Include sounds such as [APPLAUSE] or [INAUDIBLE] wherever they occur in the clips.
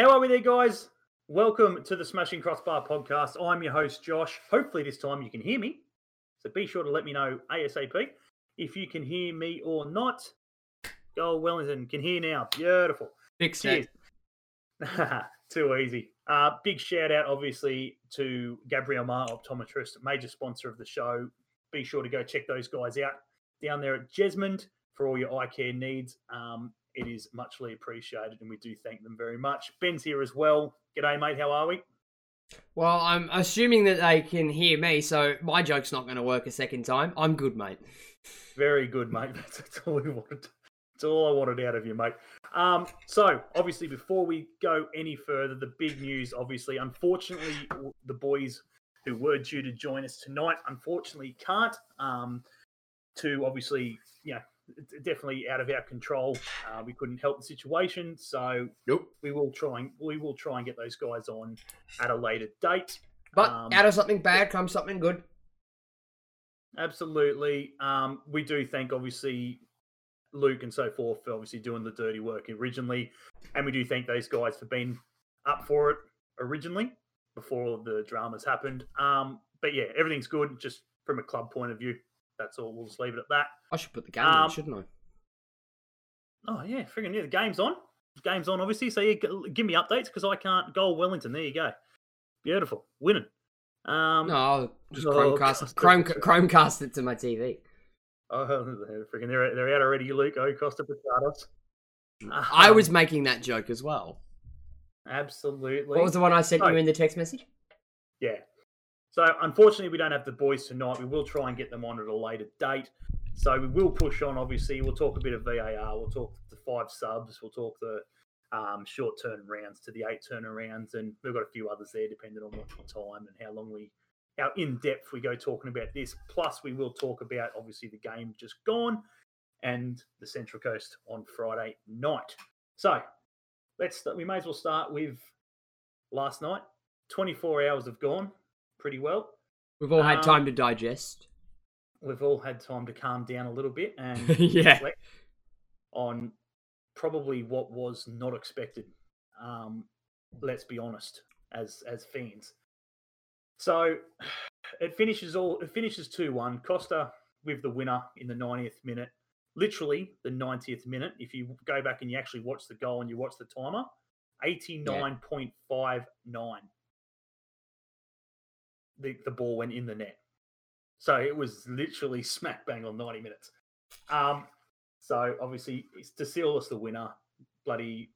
How are we there, guys? Welcome to the Smashing Crossbar podcast. I'm your host, Josh. Hopefully, this time you can hear me. So be sure to let me know ASAP if you can hear me or not. Go Wellington can hear now. Beautiful. Big Cheers. [LAUGHS] Too easy. Uh, big shout out, obviously, to Gabriel Mar, optometrist, major sponsor of the show. Be sure to go check those guys out down there at Jesmond for all your eye care needs. Um, it is muchly appreciated, and we do thank them very much. Ben's here as well. G'day, mate. How are we? Well, I'm assuming that they can hear me, so my joke's not going to work a second time. I'm good, mate. Very good, mate. [LAUGHS] That's, that's all we wanted. That's all I wanted out of you, mate. Um, so, obviously, before we go any further, the big news, obviously, unfortunately, the boys who were due to join us tonight, unfortunately, can't. Um, to obviously, you know, definitely out of our control. Uh, we couldn't help the situation, so Nope. we will try and we will try and get those guys on at a later date. But Um, out of something bad comes something good. Absolutely. Um, we do thank obviously Luke and so forth for obviously doing the dirty work originally, and we do thank those guys for being up for it originally before all the dramas happened. Um, but yeah, everything's good. Just from a club point of view, that's all. We'll just leave it at that. I should put the game um, on, shouldn't I? Oh yeah, friggin' yeah, the game's on. The game's on, obviously. So yeah, give me updates because I can't. Goal Wellington. There you go. Beautiful, winning. Um, No, I'll just Oh, Chromecast. Chrome, Chromecast it to my TV. [LAUGHS] Oh, freaking, they're they're out already, Luke. Oh, Costa Potatos. I Um, was making that joke as well. absolutely. What was the one I sent Oh. you in the text message? Yeah. So unfortunately, we don't have the boys tonight. We will try and get them on at a later date. So we will push on. Obviously, we'll talk a bit of VAR. We'll talk the five subs. We'll talk the um, short turn rounds to the eight turnarounds, and we've got a few others there, depending on what time and how long we, how in depth we go talking about this. Plus, we will talk about obviously the game just gone and the Central Coast on Friday night. So let's. We may as well start with last night. Twenty four hours have gone pretty well. We've all had Um, time to digest. We've all had time to calm down a little bit and [LAUGHS] Yeah. reflect on probably what was not expected. Um, let's be honest, as as fans. So [SIGHS] it finishes all. It finishes two one. Costa with the winner in the 90th minute. Literally the 90th minute. If you go back and you actually watch the goal and you watch the timer, 89.59. The the ball went in the net. So it was literally [LAUGHS] smack bang on 90 minutes. Um, so obviously it's to seal us the winner. Bloody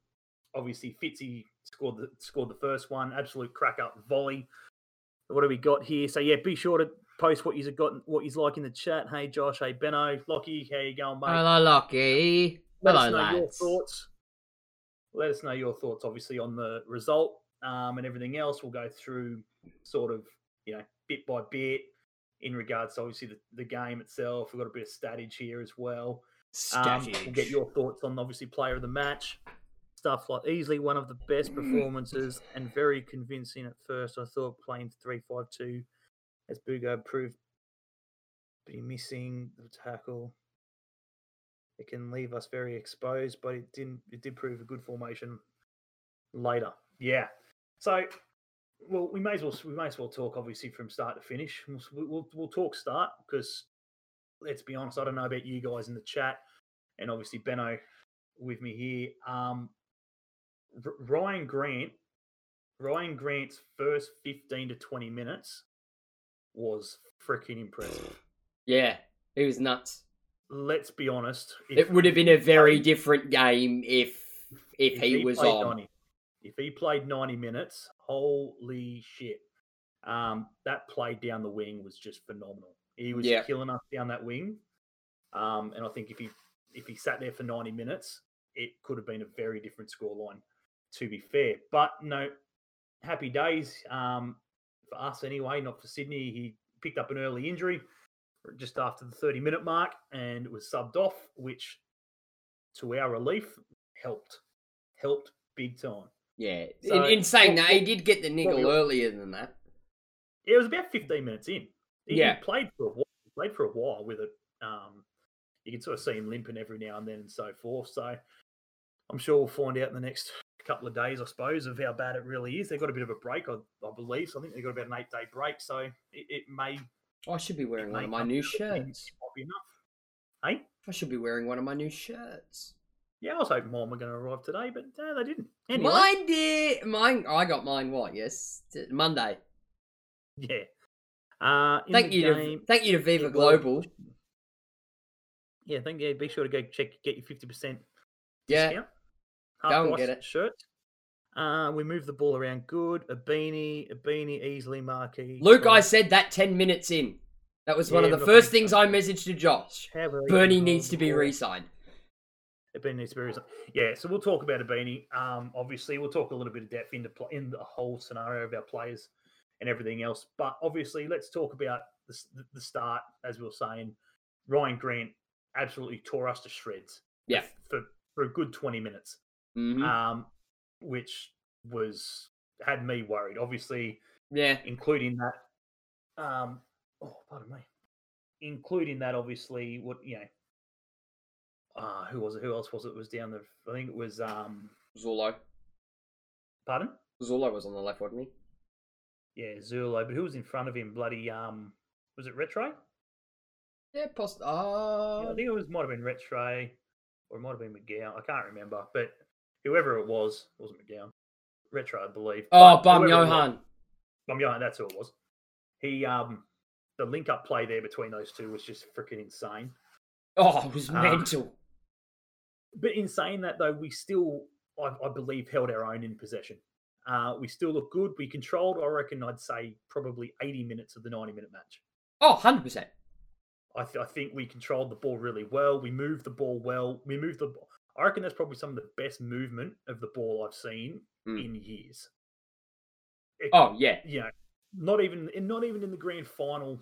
obviously Fitzy scored the scored the first one. Absolute crack up volley. What do we got here? So yeah, be sure to post what you've got what you's like in the chat. Hey Josh, hey Benno, Lockie, how you going, mate? Hello, Lockie. Let Hello, us know your thoughts. Let us know your thoughts, obviously, on the result um, and everything else. We'll go through sort of, you know, bit by bit in regards to obviously the, the game itself. We've got a bit of statage here as well. Um, we'll get your thoughts on obviously player of the match. Stuff like easily one of the best performances and very convincing at first. I thought playing three five two as Bugo proved be missing the tackle. It can leave us very exposed, but it didn't. It did prove a good formation later. Yeah. So, well, we may as well we may as well talk obviously from start to finish. We'll we'll, we'll talk start because let's be honest. I don't know about you guys in the chat, and obviously Benno with me here. Um, R- Ryan Grant, Ryan Grant's first fifteen to twenty minutes was freaking impressive. Yeah, it was nuts. Let's be honest. It would have been a very different game if if, he, was played on. 90 if he played 90 minutes, holy shit. Um, that play down the wing was just phenomenal. He was Yeah. killing us down that wing. Um, and I think if he if he sat there for 90 minutes, it could have been a very different scoreline, to be fair. But no, happy days um, for us anyway, not for Sydney. He picked up an early injury just after the 30 minute mark and was subbed off, which to our relief helped. Helped big time. Yeah. So, in, in saying what- that, he did get the niggle your- earlier than that. It was about 15 minutes in. He, he Yeah. played for a while. He played for a while with it. Um, you can sort of see him limping every now and then and so forth. So I'm sure we'll find out in the next couple of days, I suppose, of how bad it really is. They've got a bit of a break, I, I believe. So I think they've got about an eight day break. So it, it may I should be wearing one of my new to an end, shirts. might be enough. Hey, I should be wearing one of my new shirts. Yeah, I was hoping mine were going to arrive today, but no, they didn't. Anyway, Mine did. Mine. I got mine. What? Yes, Monday. yeah. Uh, Thank you game, to thank you to Viva was- Global. Yeah, thank you. Be sure to go check get your fifty percent Yeah, discount. Go and get it. Shirt. Uh, we move the ball around good. Ibini, a beanie, easily marquee. Luke. I said that ten minutes in. That was one Yeah, of the first things I messaged to Josh. Bernie needs to be ball. re-signed. Ibini needs to be re- Yeah, so we'll talk about Ibini. Um, obviously, we'll talk a little bit of depth into pl- in the whole scenario of our players and everything else. But obviously, let's talk about the, the- start. As we were saying, Ryan Grant absolutely tore us to shreds. Yeah. for for a good twenty minutes. Mhm. um, which was had me worried. Obviously, yeah. including that. Um, oh, pardon me. Including that, obviously, what you know. Uh, who was it? Who else was it? Was down the? I think it was. Um, Zullo. pardon. Zullo was on the left, wasn't he? Yeah, Zullo. But who was in front of him? Bloody. Um, was it Retre? Yeah, post. Yeah, Oh, I think it was might have been Retre, or it might have been McGowan. I can't remember, but whoever it was, it wasn't McGowan. Retre, I believe. oh, but Baumjohann. Bum Johan, that's who it was. He um the link up play there between those two was just freaking insane. Oh, it was Um, mental. But in saying that though, we still I, I believe held our own in possession. Uh, we still look good. We controlled, I reckon, I'd say probably 80 minutes of the 90 minute match. Oh, 100 percent. I, th- I think we controlled the ball really well. We moved the ball well. We moved the. ball. I reckon that's probably some of the best movement of the ball I've seen Mm. in years. It- Oh yeah. you know, not even not even in the grand final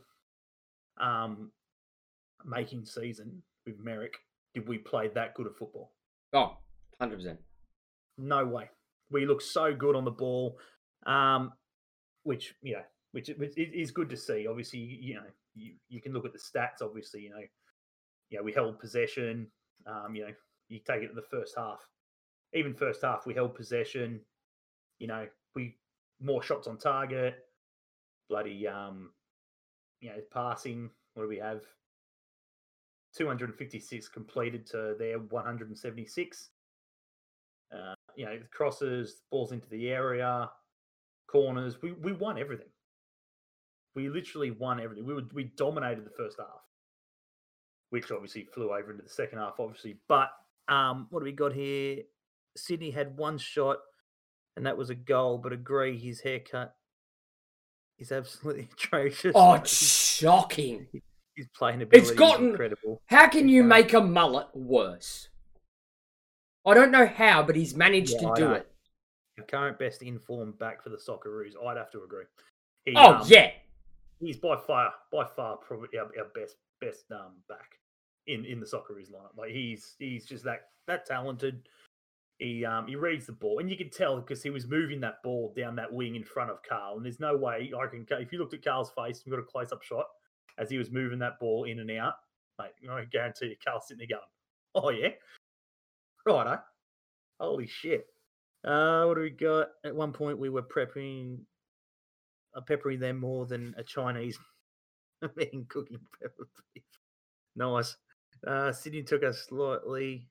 um making season with Merrick did we play that good of football. Oh, 100 percent. No way. We look so good on the ball. Um which you know, which, is good to see. Obviously, you know, you, you can look at the stats, obviously, you know, you know, we held possession. Um, you know, you take it to the first half. Even first half, we held possession. You know, we more shots on target. Bloody um, you know, passing. What do we have? 256 completed to their 176. Uh, you know, crosses, balls into the area, corners. We we won everything. We literally won everything. We were, we dominated the first half, which obviously flew over into the second half, obviously. But um, what do we got here? Sydney had one shot, and that was a goal. But agree, his haircut is absolutely [LAUGHS] atrocious. Oh, shocking. His playing ability is gotten- incredible. How can you make a mullet worse? I don't know how, but he's managed Yeah, to I do know. it. The current best informed back for the Socceroos, I'd have to agree. He, Oh um, yeah. he's by far by far probably our, our best best um back in in the Socceroos lineup. Like he's he's just that that talented. He um he reads the ball, and you can tell because he was moving that ball down that wing in front of Carl. And there's no way I can if you looked at Carl's face, we got a close up shot as he was moving that ball in and out. Like I guarantee you, Carl's sitting there going, "Oh yeah, righto, holy shit." Uh, what do we got? At one point, we were prepping, uh, peppering them more than a Chinese [LAUGHS] man cooking pepper beef. Nice. Uh, Sydney took us slightly.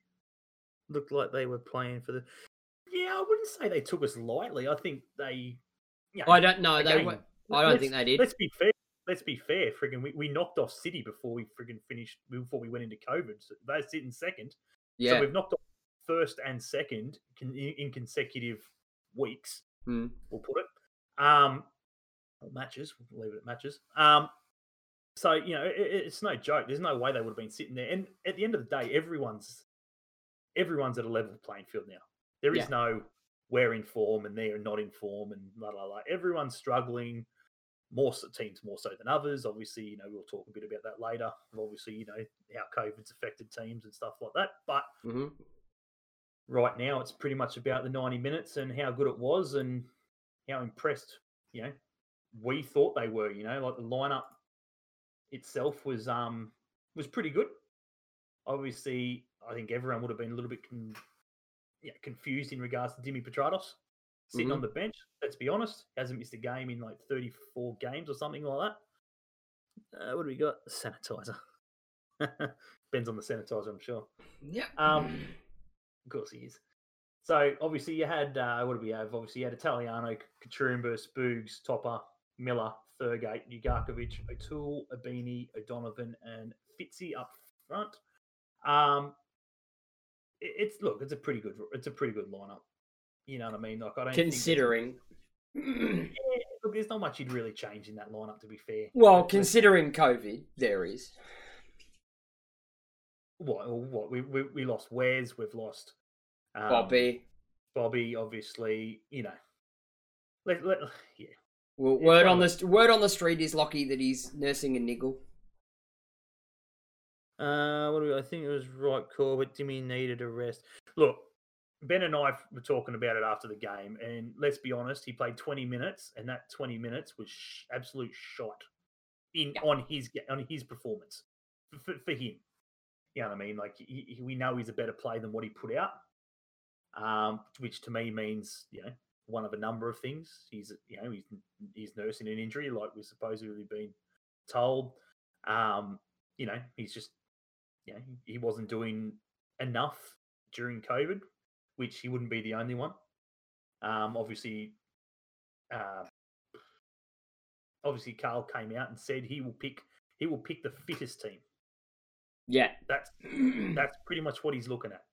Looked like they were playing for the. Yeah, I wouldn't say they took us lightly. I think they. You know, I don't know. They were, I don't think they did. Let's be fair. Let's be fair. Friggin', we, we knocked off City before we friggin' finished. Before we went into COVID, so they sit in second. Yeah. So we've knocked off first and second con- in, consecutive weeks. Hmm. We'll put it. Um, or matches. We'll leave it at matches. Um, so you know, it, it- it's no joke. There's no way they would have been sitting there. And at the end of the day, everyone's everyone's at a level playing field now. There is Yeah. no we're in form and they're not in form and la la la. Everyone's struggling. More teams more so than others. Obviously, you know we'll talk a bit about that later. Obviously, you know how COVID's affected teams and stuff like that. But hmm right now it's pretty much about the 90 minutes and how good it was and how impressed you know we thought they were you know like the lineup itself was um was pretty good obviously i think everyone would have been a little bit con- know, confused in regards to Dimi Petratos sitting Mhm. on the bench. Let's be honest, hasn't missed a game in like 34 games or something like that. Uh, what do we got? Sanitizer. [LAUGHS] Depends on the sanitizer, I'm sure. Yeah. Um, Of course he is. So obviously you had uh, what do we have? Obviously you had Italiano, Koutroumbis, Spoogs, Topper, Miller, Thurgood, Ugarkovic, O'Toole, Ibini, O'Donovan, and Fitzy up front. Um, it- it's look, it's a pretty good, it's a pretty good lineup. You know what I mean? Like I don't considering. [CLEARS THROAT] Yeah, look, there's not much you'd really change in that lineup. To be fair, well, Like, let's- considering COVID, there is. what what we we, we lost Wes, we've lost um, Bobby. Bobby, obviously, you know. Let, let, [SIGHS] yeah, Well, word on the word on the street is Lockie that he's nursing a niggle. Uh, what do we, I think it was right call, but Timmy needed a rest. Look, Ben and I were talking about it after the game, and let's be honest, he played 20 minutes, and that 20 minutes was sh- absolute shot in Yeah. on his on his performance for, for, for him. You know what I mean? Like he, he- we know he's a better player than what he put out, um, which to me means you know one of a number of things. He's you know he's he's nursing an injury, like we're supposedly been told. Um, you know, he's just you know, he- he wasn't doing enough during COVID, which he wouldn't be the only one. Um, obviously, uh, obviously, Carl came out and said he will pick he will pick the fittest team. Yeah. That's [CLEARS THROAT] that's pretty much what he's looking at.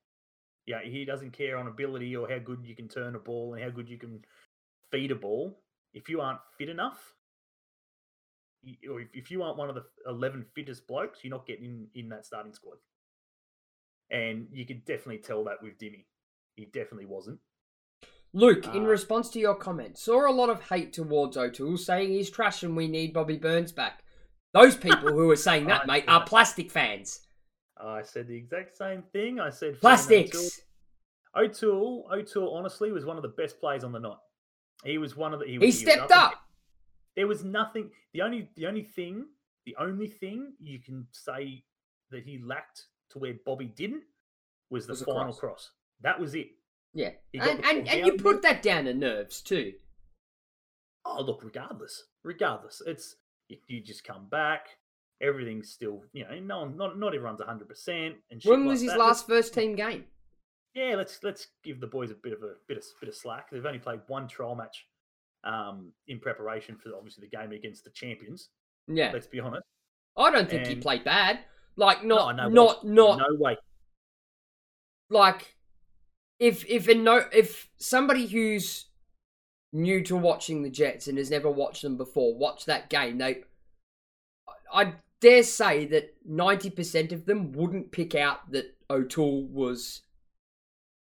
Yeah, he doesn't care on ability or how good you can turn a ball and how good you can feed a ball. If you aren't fit enough, or if, if you aren't one of the 11 fittest blokes, you're not getting in, in that starting squad. And you can definitely tell that with Dimmy. He definitely wasn't. Luke, in Uh, response to your comment, saw a lot of hate towards O'Toole, saying he's trash and we need Bobby Burns back. Those people who are saying [LAUGHS] that, mate, are plastic fans. I said the exact same thing. I said Plastics. O'Toole, O'Toole, honestly, was one of the best players on the night. He was one of the. He, He stepped and- up. There was nothing. The only, the only thing, the only thing you can say that he lacked to where Bobby didn't was the Was final cross. cross. That was it. Yeah. And, and, and you put that down to nerves too. Oh, look, regardless, regardless, it's if you just come back. Everything's still, you know, no one, not not everyone's hundred percent. And When like was his that. last first team game? yeah, let's let's give the boys a bit of a bit of bit of slack. They've only played one trial match um, in preparation for obviously the game against the champions. Yeah. Let's be honest. I don't think he played bad. Like not no way. not not no way. like if if a no if somebody who's new to watching the Jets and has never watched them before watch that game, they I dare say that ninety percent of them wouldn't pick out that O'Toole was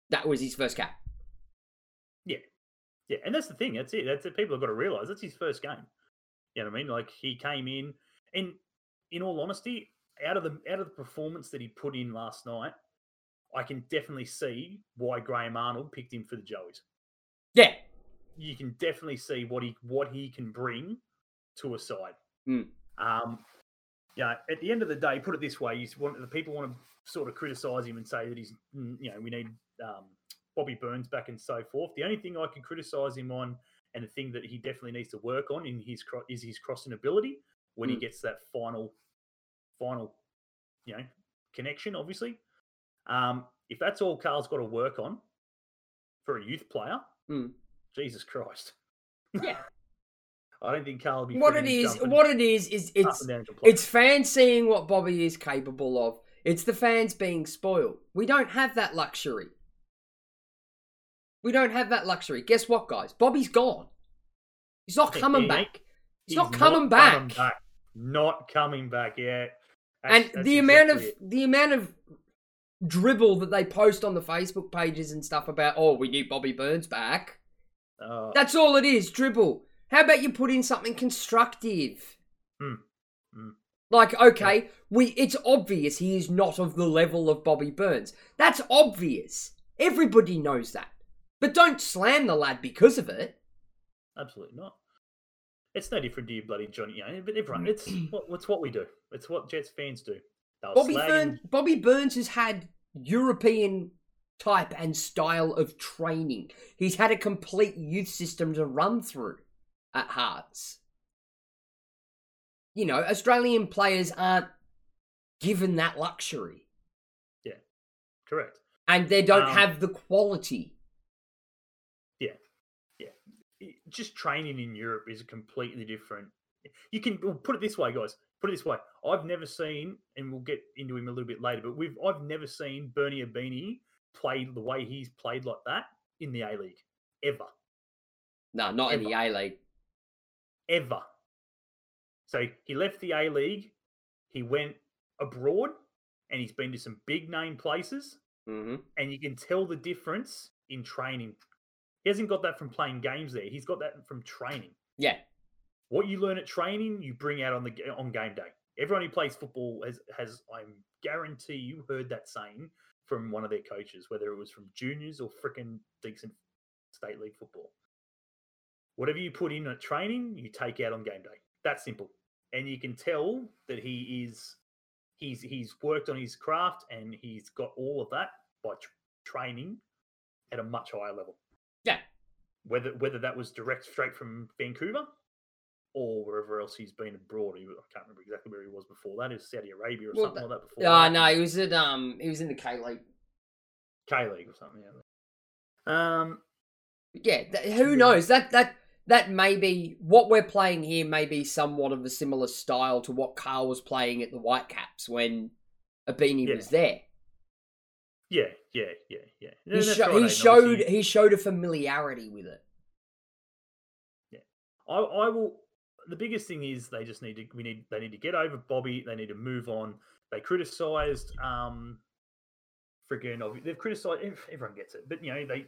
that was his first cap. Yeah, yeah, and that's the thing. That's it. That's it. People have got to realize that's his first game. You know what I mean? Like he came in, and in all honesty, out of the out of the performance that he put in last night, I can definitely see why Graham Arnold picked him for the Joeys. Yeah. You can definitely see what he what he can bring to a side. Mm. Um, yeah. At the end of the day, put it this way: you want the people want to sort of criticize him and say that he's, mm, you know, we need um, Bobby Burns back and so forth. The only thing I can criticize him on, and the thing that he definitely needs to work on in his cro- is his crossing ability when he Mm. gets that final, final, you know, connection. Obviously, um, if that's all Carl's got to work on for a youth player, Mm. Jesus Christ, [LAUGHS] Yeah. I don't think Carl will be what it frigging is jumping what it is is it's and down to play. it's fans seeing what Bobby is capable of. It's the fans being spoiled. We don't have that luxury. We don't have that luxury. Guess what, guys? Bobby's gone. He's not coming he back. He's, not coming back. Not coming back yet. And the amount of the amount of dribble that they post on the Facebook pages and stuff about, oh, we need Bobby Burns back. uh, That's all it is, dribble. How about you put in something constructive? Hmm. Hmm. Like, okay, we it's obvious he is not of the level of Bobby Burns. That's obvious. Everybody knows that. But don't slam the lad because of it. absolutely not. It's no different to you, bloody Johnny. Know, but everyone, it's what, it's what we do. It's what Jets fans do. Bobby Burns Bobby Burns has had European type and style of training. He's had a complete youth system to run through at Hearts. You know, Australian players aren't given that luxury. Yeah, correct. And they don't Um, have the quality. Yeah, yeah. just training in Europe is a completely different. You can well, put it this way, guys. Put it this way. I've never seen, and we'll get into him a little bit later, but we've I've never seen Bernie Ibini play the way he's played like that in the A League ever, No, not in the A League. ever. So he left the A League, he went abroad, and he's been to some big name places, hmm and you can tell the difference in training. He hasn't got that from playing games there. He's got that from training. Yeah. What you learn at training, you bring out on the on game day. Everyone who plays football has has I guarantee you heard that saying from one of their coaches, whether it was from juniors or freaking decent state league football. Whatever you put in at training, you take out on game day. That's simple, and you can tell that he is he's he's worked on his craft and he's got all of that by tr- training at a much higher level Yeah. whether whether that was direct straight from Vancouver or wherever else he's been abroad. He, I can't remember exactly where he was before that. Is Saudi Arabia or Well, something that- like that before. Uh, that. no, he was at um he was in the K League. K League or something. Yeah. Um, Yeah, th- who knows? That that that may be what we're playing here. May be somewhat of a similar style to what Carl was playing at the Whitecaps when Ibini Yeah. was there. yeah, yeah, yeah, yeah. He, sho- right, he showed he showed a familiarity with it. Yeah. I, I will. The biggest thing is they just need to. We need. They need to get over Bobby. They need to move on. They criticised. Um, freaking. They've criticised. Everyone gets it, but you know they.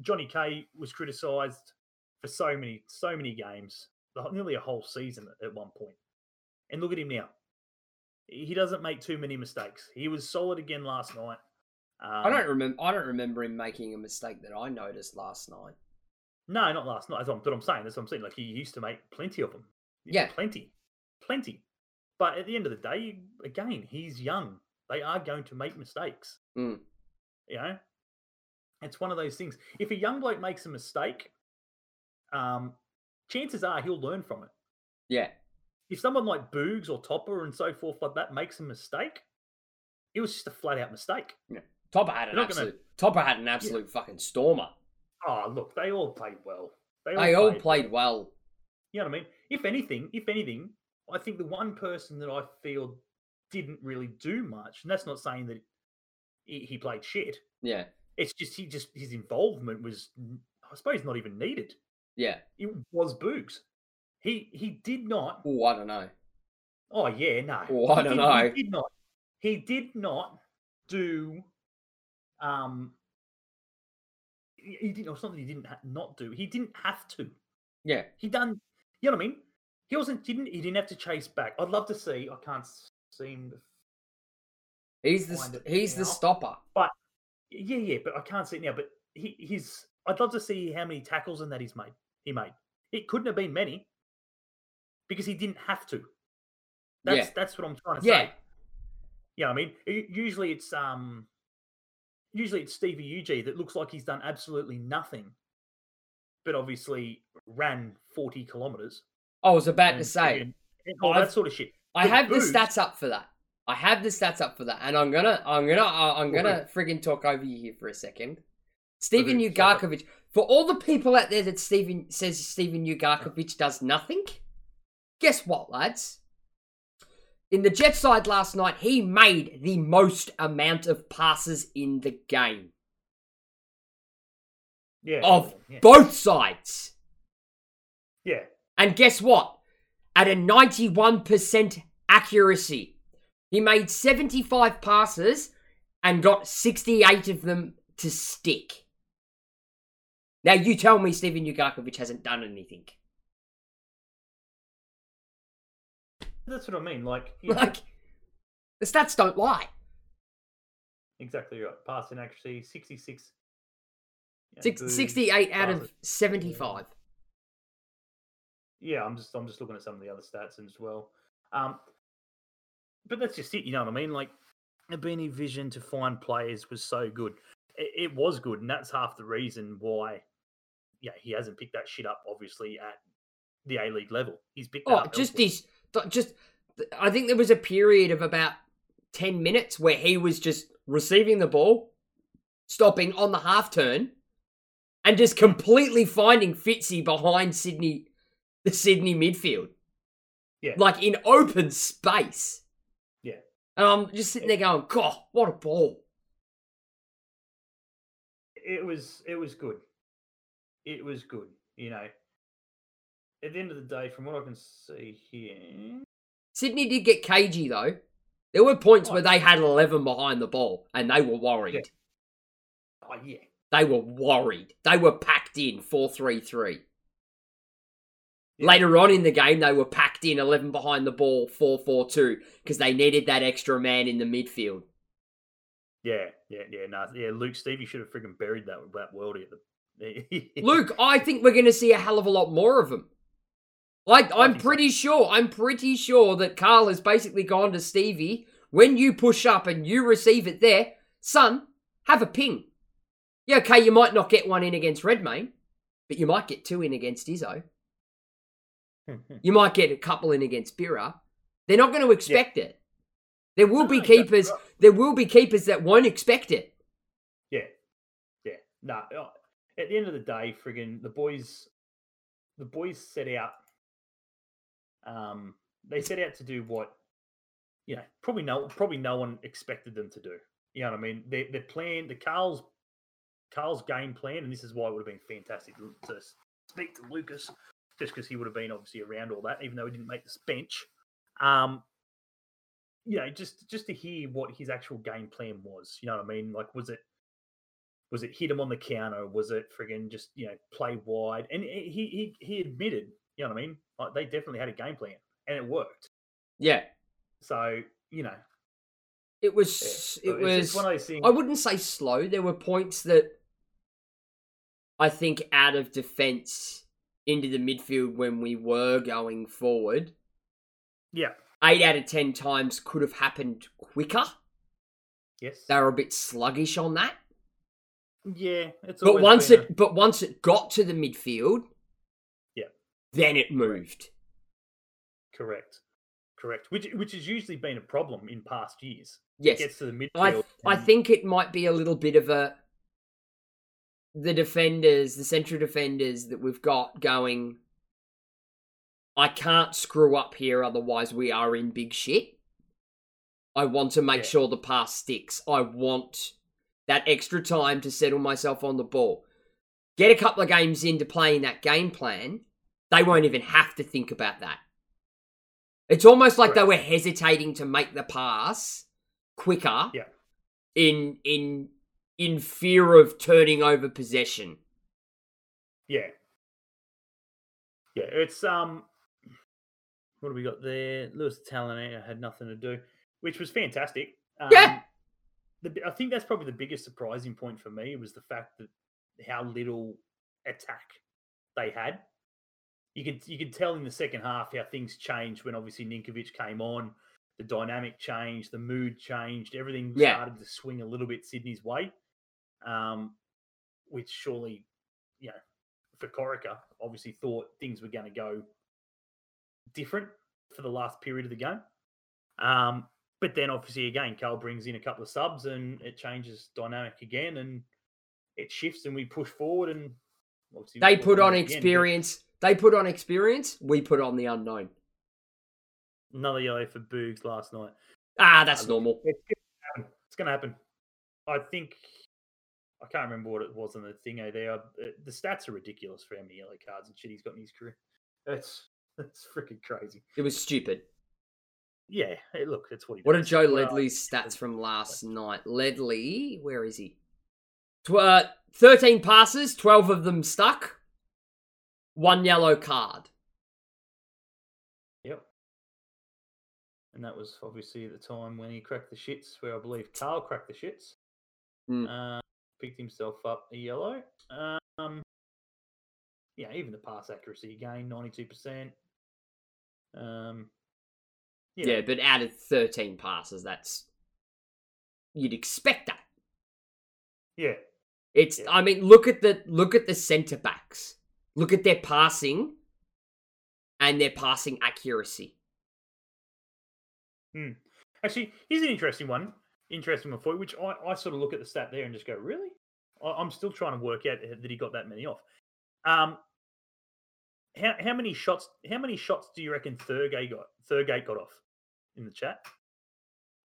Johnny K was criticised for so many, so many games, nearly a whole season at- one point. And look at him now. He doesn't make too many mistakes. He was solid again last night. Um, I don't remember. I don't remember him making a mistake that I noticed last night. No, not last night. That's what I'm saying. That's what I'm saying. Like he used to make plenty of them. Yeah. plenty, plenty. But at the end of the day, again, he's young. They are going to make mistakes. Mm. You know, it's one of those things. If a young bloke makes a mistake, um, chances are he'll learn from it. Yeah, If someone like Boogs or Topper and so forth like that makes a mistake, it was just a flat out mistake. Yeah. Topper had an They're gonna- absolute. Topper had an absolute fucking stormer. Oh, look, they all played well. They all well. played well. You know what I mean? If anything, if anything, I think the one person that I feel didn't really do much, and that's not saying that he, he played shit. Yeah, It's just he just his involvement was, I suppose, not even needed. yeah. It was Boogs. He he did not. Oh, I don't know. Oh yeah, no. Oh, I He don't did- know. He did not. He did not do. Um. He didn't. Or something he didn't ha- not do. He didn't have to. Yeah, He done. You know what I mean? He wasn't. Didn't. He didn't have to chase back. I'd love to see. I can't seem to. he's the Find st- it he's the now. stopper. Yeah, yeah, but I can't see it now. But he, he's. I'd love to see how many tackles and that he's made. He made. It couldn't have been many, because he didn't have to. That's Yeah. that's what I'm trying to Yeah, say. Yeah, I mean, usually it's um, usually it's Stevie UG that looks like he's done absolutely nothing, but obviously ran forty kilometers. I was about to say. and all I've- that sort of shit. I But have the stats up for that. I have the stats up for that, and I'm gonna, I'm gonna, uh, I'm gonna friggin' talk over you here for a second. Stephen? Ugarkovic. For all the people out there that Stephen says Stephen Ugarkovic does nothing, guess what, lads? In the Jet side last night, he made the most amount of passes in the game yeah, of yeah. both sides. Yeah. And guess what? At a 91% accuracy, he made 75 passes and got 68 of them to stick. Now you tell me Stephen Ugarkovic hasn't done anything. That's what I mean. Like, like the stats don't lie. Exactly right. Passing accuracy, 66 Six, boost, 68 out of 75. Yeah, I'm just I'm just looking at some of the other stats as well. Um, but that's just it. You know what I mean? Like, Ibini vision to find players was so good. it, it was good, and that's half the reason why. Yeah, he hasn't picked that shit up. Obviously, at the A League level, he's picked. Oh, up just this, just. I think there was a period of about ten minutes where he was just receiving the ball, stopping on the half turn, and just completely finding Fitzy behind Sydney, the Sydney midfield. Yeah. like in open space. Yeah. and I'm just sitting there going, "God, what a ball!" it was it was good. It was good. You know, at the end of the day, from what I can see here, Sydney did get cagey though. There were points Oh. where they had eleven behind the ball, and they were worried. Yeah. oh yeah, They were worried. They were packed in 4 3 3. Later on in the game, they were packed in 11 behind the ball 4 4 2 because they needed that extra man in the midfield. yeah, yeah, yeah. No, yeah. Luke Stevie should have freaking buried that that worldie at the. [LAUGHS] Luke, I think we're going to see a hell of a lot more of him. Like, I'm so. pretty sure, I'm pretty sure that Carl has basically gone to Stevie. When you push up and you receive it there, son, have a ping. Yeah, okay, you might not get one in against Redmayne, but you might get two in against Izzo. [LAUGHS] You might get a couple in against Bira. They're not going to expect it. There will No, be keepers. right. There will be keepers that won't expect it. yeah, yeah. No, uh, at the end of the day, friggin' the boys, the boys set out. Um, they set out to do what, you know, probably no, probably no one expected them to do. You know what I mean? Their their plan, the Carl's, Carl's game plan, and this is why it would have been fantastic to to speak to Lucas, just because he would have been obviously around all that, even though he didn't make this bench. Um, you know, just just to hear what his actual game plan was. You know what I mean? Like, was it was it hit him on the counter? Was it friggin' just you know play wide? And he he he admitted, you know what I mean? Like they definitely had a game plan, and it worked. Yeah, So you know, it was. So It it's was. just one of those things. I wouldn't say slow. There were points that I think out of defence into the midfield when we were going forward, yeah. eight out of ten times could have happened quicker. Yes. They were a bit sluggish on that. yeah. It's But once been a- it but once it got to the midfield, Yeah. then it moved. correct, correct, which which has usually been a problem in past years. Yes. It gets to the midfield. I I and- think it might be a little bit of a the defenders, the central defenders that we've got going. I can't screw up here, otherwise we are in big shit. I want to make Yeah. sure the pass sticks. I want that extra time to settle myself on the ball. Get a couple of games into playing that game plan, they won't even have to think about that. It's almost like they were hesitating to make the pass quicker Yeah. in in in fear of turning over possession. Yeah. Yeah, it's um what do we got there? Lewis Italiano had nothing to do, which was fantastic. Um, Yeah. The, I think that's probably the biggest surprising point for me was the fact that how little attack they had. You could you could tell in the second half how things changed when obviously Ninkovic came on, the dynamic changed, the mood changed, everything Yeah. started to swing a little bit Sydney's way. Um, which surely, you know, for Corica, obviously thought things were going to go different for the last period of the game. Um, but then obviously again, Carl brings in a couple of subs and it changes dynamic again and it shifts and we push forward and obviously They put on again, but experience. They put on experience. We put on the unknown. Another yellow for Boogs last night. Ah, that's normal. It's. It's going to happen. I think I can't remember what it was on the thingo there. Uh, The stats are ridiculous for how many yellow cards and shit he's got in his career. It's it's [LAUGHS] freaking crazy. It was stupid. Yeah, hey, look, it's what he What are. Joe Ledley's [LAUGHS] stats from last night? Ledley, where is he? Tw- uh, 13 passes, 12 of them stuck. One yellow card. Yep. And that was obviously at the time when he cracked the shits, where I believe Carl cracked the shits. Hmm. Uh, picked himself up a yellow. Um, yeah, even the pass accuracy again, ninety-two percent. Um, Yeah. but out of 13 passes, that's. You'd expect that. Yeah. It's Yeah. I mean, look at the look at the centre backs. Look at their passing and their passing accuracy. Hmm. Actually, here's an interesting one. Interesting you, which I, I sort of look at the stat there and just go, really? I, I'm still trying to work out that he got that many off. Um, how how many shots? How many shots do you reckon Thurgood got? Thurgood got off in the chat.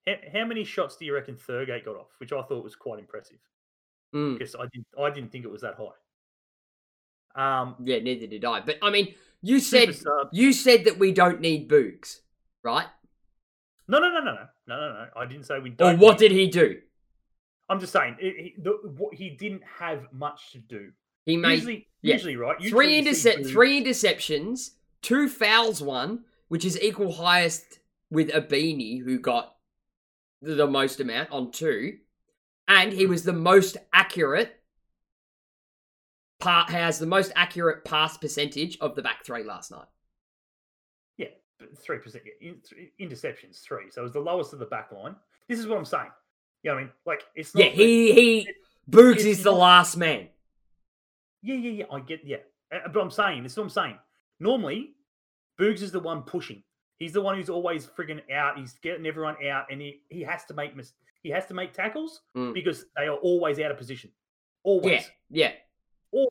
How, how many shots do you reckon Thurgood got off? Which I thought was quite impressive Mm, because I didn't I didn't think it was that high. Um, yeah, neither did I. But I mean, you said you said that we don't need Boogs, right? No, no, no, no, no, no, no, no. I didn't say we Or don't. what did he do? I'm just saying it, he, the, what, he didn't have much to do. He made usually, yeah. usually, right? three usually see intercept three interceptions, two fouls, one, which is equal highest with Ibini, who got the, the most amount on two, and he hmm. was the most accurate. Part has the most accurate pass percentage of the back three last night. Yeah, three percent in, interceptions, three. So it was the lowest of the back line. This is what I'm saying. You know what I mean? Like it's not. Yeah, he he Boogs is the not- last man. Yeah, yeah, yeah. I get. Yeah, but I'm saying this is what I'm saying. Normally, Boogs is the one pushing. He's the one who's always frigging out. He's getting everyone out, and he he has to make mis- he has to make tackles Mm. because they are always out of position. Always. Yeah, yeah.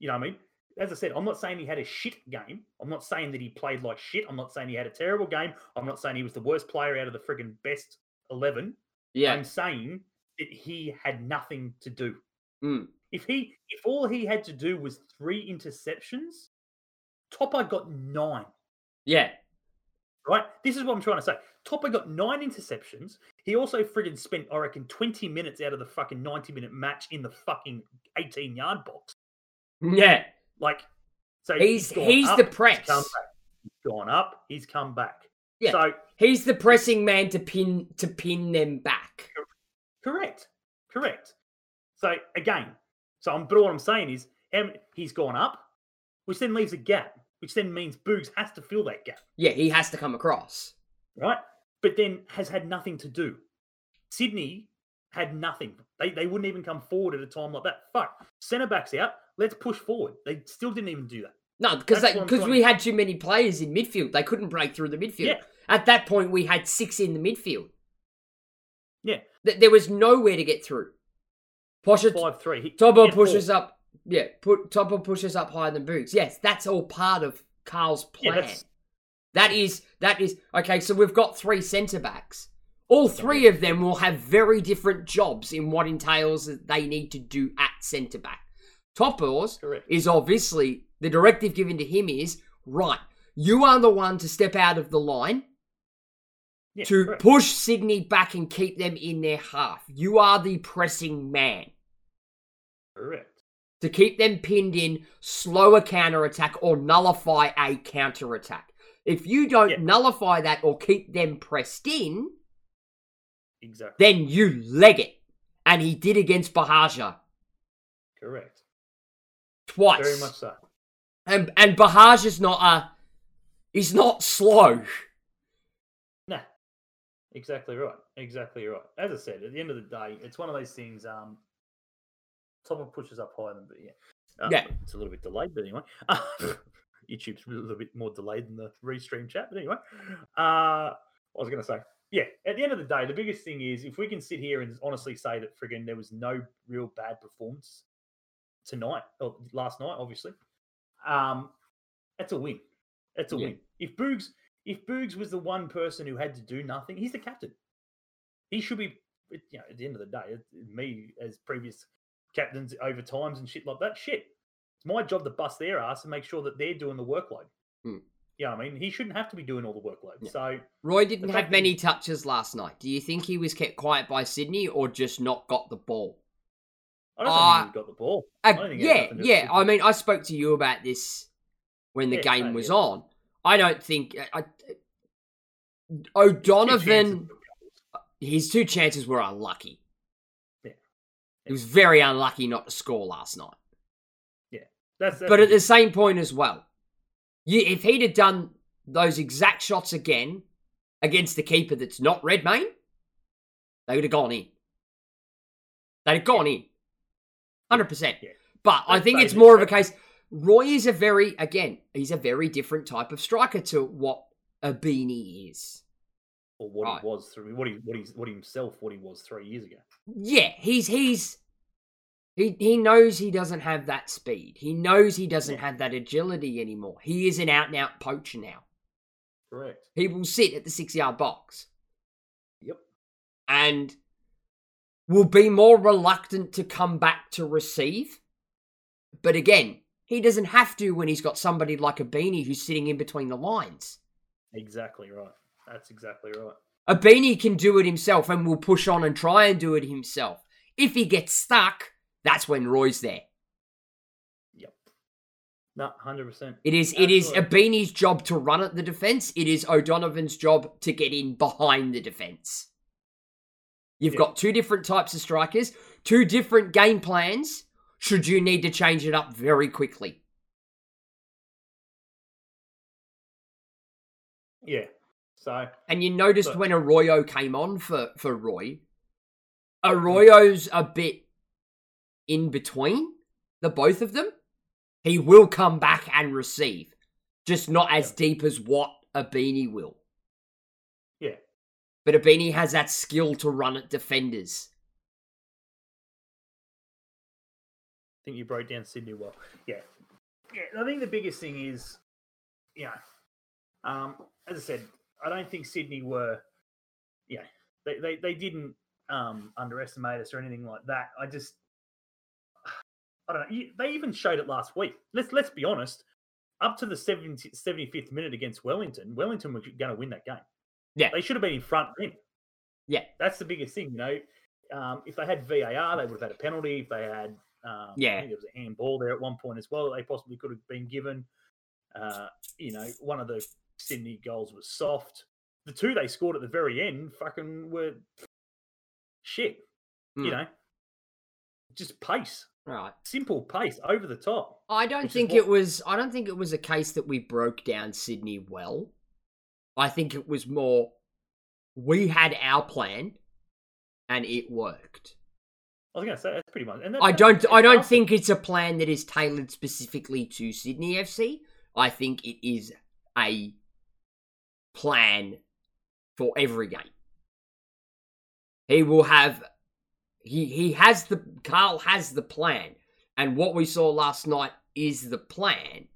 You know what I mean? As I said, I'm not saying he had a shit game. I'm not saying that he played like shit. I'm not saying he had a terrible game. I'm not saying he was the worst player out of the friggin' best 11. Yeah. I'm saying that he had nothing to do. Mm. If he, if all he had to do was three interceptions, Topper got nine. Yeah. Right? This is what I'm trying to say. Topper got nine interceptions. He also friggin' spent, I reckon, 20 minutes out of the fucking 90 minute match in the fucking 18 yard box. Yeah. Like, so He's he's up, the He's press. come. He's gone up. He's come back. Yeah. So He's the pressing man to pin to pin them back. correct, correct. So again, so I'm, but what I'm saying is, he's gone up, which then leaves a gap, which then means Boogs has to fill that gap, Yeah, he has to come across. right? But then has had nothing to do. Sydney had nothing. They they wouldn't even come forward at a time like that. Fuck, centre backs out. Let's push forward. They still didn't even do that. No, because because we had too many players in midfield. They couldn't break through the midfield. Yeah. At that point, we had six in the midfield. Yeah, Th- There was nowhere to get through. Posher, five three. He, Topper he four. pushes up. Yeah, put Topper pushes up higher than Boogs. Yes, that's all part of Carl's plan. that's- that is that is okay. So we've got three centre backs. All three of them will have very different jobs in what entails that they need to do at centre back. Toppers Correct. is obviously the directive given to him is right. You are the one to step out of the line Yeah, to correct. push Sydney back and keep them in their half. You are the pressing man correct. to keep them pinned in, slow a counter attack or nullify a counter attack. If you don't Yeah. nullify that or keep them pressed in, Exactly. then you leg it. And he did against Buhagiar Correct. Twice. Very much so. And and Bahaj is not a he's not slow. Nah. Exactly right. Exactly right. As I said, at the end of the day, it's one of those things. Um, Topper pushes up higher than, but yeah, Uh, Yeah. it's a little bit delayed, but anyway, [LAUGHS] YouTube's a little bit more delayed than the restream chat. But anyway, uh, what was going to say? Yeah, at the end of the day, the biggest thing is if we can sit here and honestly say that friggin' there was no real bad performance tonight or last night, obviously, um, that's a win. That's a Yeah. win. If Boogs, if Boogs was the one person who had to do nothing, he's the captain. He should be. You know, at the end of the day, me as previous captains over times and shit like that. Shit, it's my job to bust their ass and make sure that they're doing the workload. Hmm. Yeah, I mean, he shouldn't have to be doing all the workload. Yeah. So Roy didn't have many he- touches last night. Do you think he was kept quiet by Sydney or just not got the ball? I don't Uh, think he got the ball. Uh, I don't think it had yeah, nothing to do yeah. I mean, I spoke to you about this when the Yeah, game was yeah. on. I don't think I, I- O'Donovan. for. His two chances were unlucky. Yeah. He was very unlucky not to score last night. Yeah, That's, that's but at the the same point as well, you, if he'd have done those exact shots again against the keeper that's not Redmayne, they would have gone in. They'd have gone in. 100%. Yeah. But I think it's more of a case. Roy is a very, again, he's a very different type of striker to what Ibini is. or what Right. he was through what he what he's what himself what he was three years ago. Yeah, he's he's he he knows he doesn't have that speed. He knows he doesn't Yeah. have that agility anymore. He is an out and out poacher now. Correct. He will sit at the six yard box Yep. and will be more reluctant to come back to receive. But again, he doesn't have to when he's got somebody like Ibini who's sitting in between the lines. Exactly right. That's exactly right. Ibini can do it himself and will push on and try and do it himself. If he gets stuck, that's when Roy's there. Yep. No, hundred percent. It is it is a Beanie's job to run at the defense. It is O'Donovan's job to get in behind the defense. You've Yeah. got two different types of strikers, two different game plans. Should you need to change it up very quickly? Yeah. So And you noticed But- when Arroyo came on for for Roy, mm. Arroyo's a bit in between the both of them. He will come back and receive, just not as Yeah. deep as what Ibini will. But Ibini has that skill to run at defenders. I think you broke down Sydney well. Yeah. Yeah. I think the biggest thing is, you know, um, as I said, I don't think Sydney were, yeah, they, they, they didn't um, underestimate us or anything like that. I just, I don't know. They even showed it last week. Let's let's be honest. Up to the 70, 75th minute against Wellington, Wellington were going to win that game. Yeah. They should have been in front then. Yeah. That's the biggest thing, you know. Um, if they had VAR, they would have had a penalty. If they had, um, Yeah. I think there was a handball there at one point as well that they possibly could have been given. Uh, you know, one of the Sydney goals was soft. The two they scored at the very end fucking were shit. Hmm. You know, just pace, Right. simple pace, over the top. I don't think what- it was I don't think it was a case that we broke down Sydney well. I think it was more we had our plan and it worked. I was going to say that's pretty much. And that, I don't I don't awesome. think it's a plan that is tailored specifically to Sydney FC. I think it is a plan for every game. He will have he he has the Carl has the plan and what we saw last night is the plan.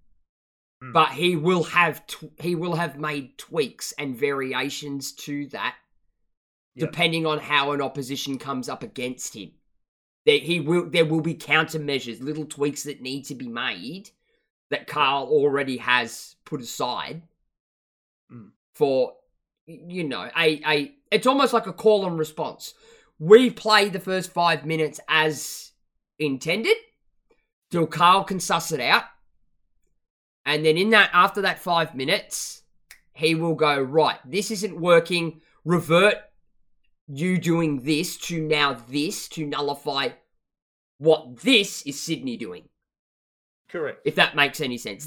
Hmm. But he will have he will have made tweaks and variations to that Yep. depending on how an opposition comes up against him. There he will there will be countermeasures, little tweaks that need to be made that Carl already has put aside Mm. for you know a a it's almost like a call and response. We play the first five minutes as intended till Carl can suss it out, and then in that after that five minutes, he will go right. This isn't working. Revert you doing this to now this to nullify what this is Sydney doing Correct. if that makes any sense.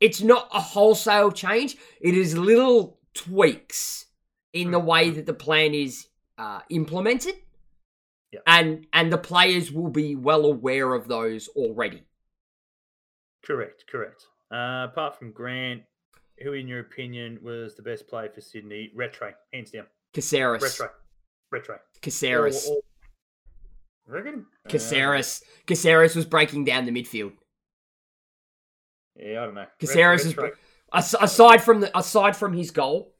It's not a wholesale change. It is little tweaks in the way that the plan is uh, implemented, Yep. and and the players will be well aware of those already. Correct, correct. Uh, apart from Grant, who, in your opinion, was the best player for Sydney? Retre, hands down. Caceres, Retre, Retre. Caceres, Or- or- Reckon? Uh, Caceres, Caceres was breaking down the midfield. yeah, I don't know. Caceres is. Aside from the aside from his goal,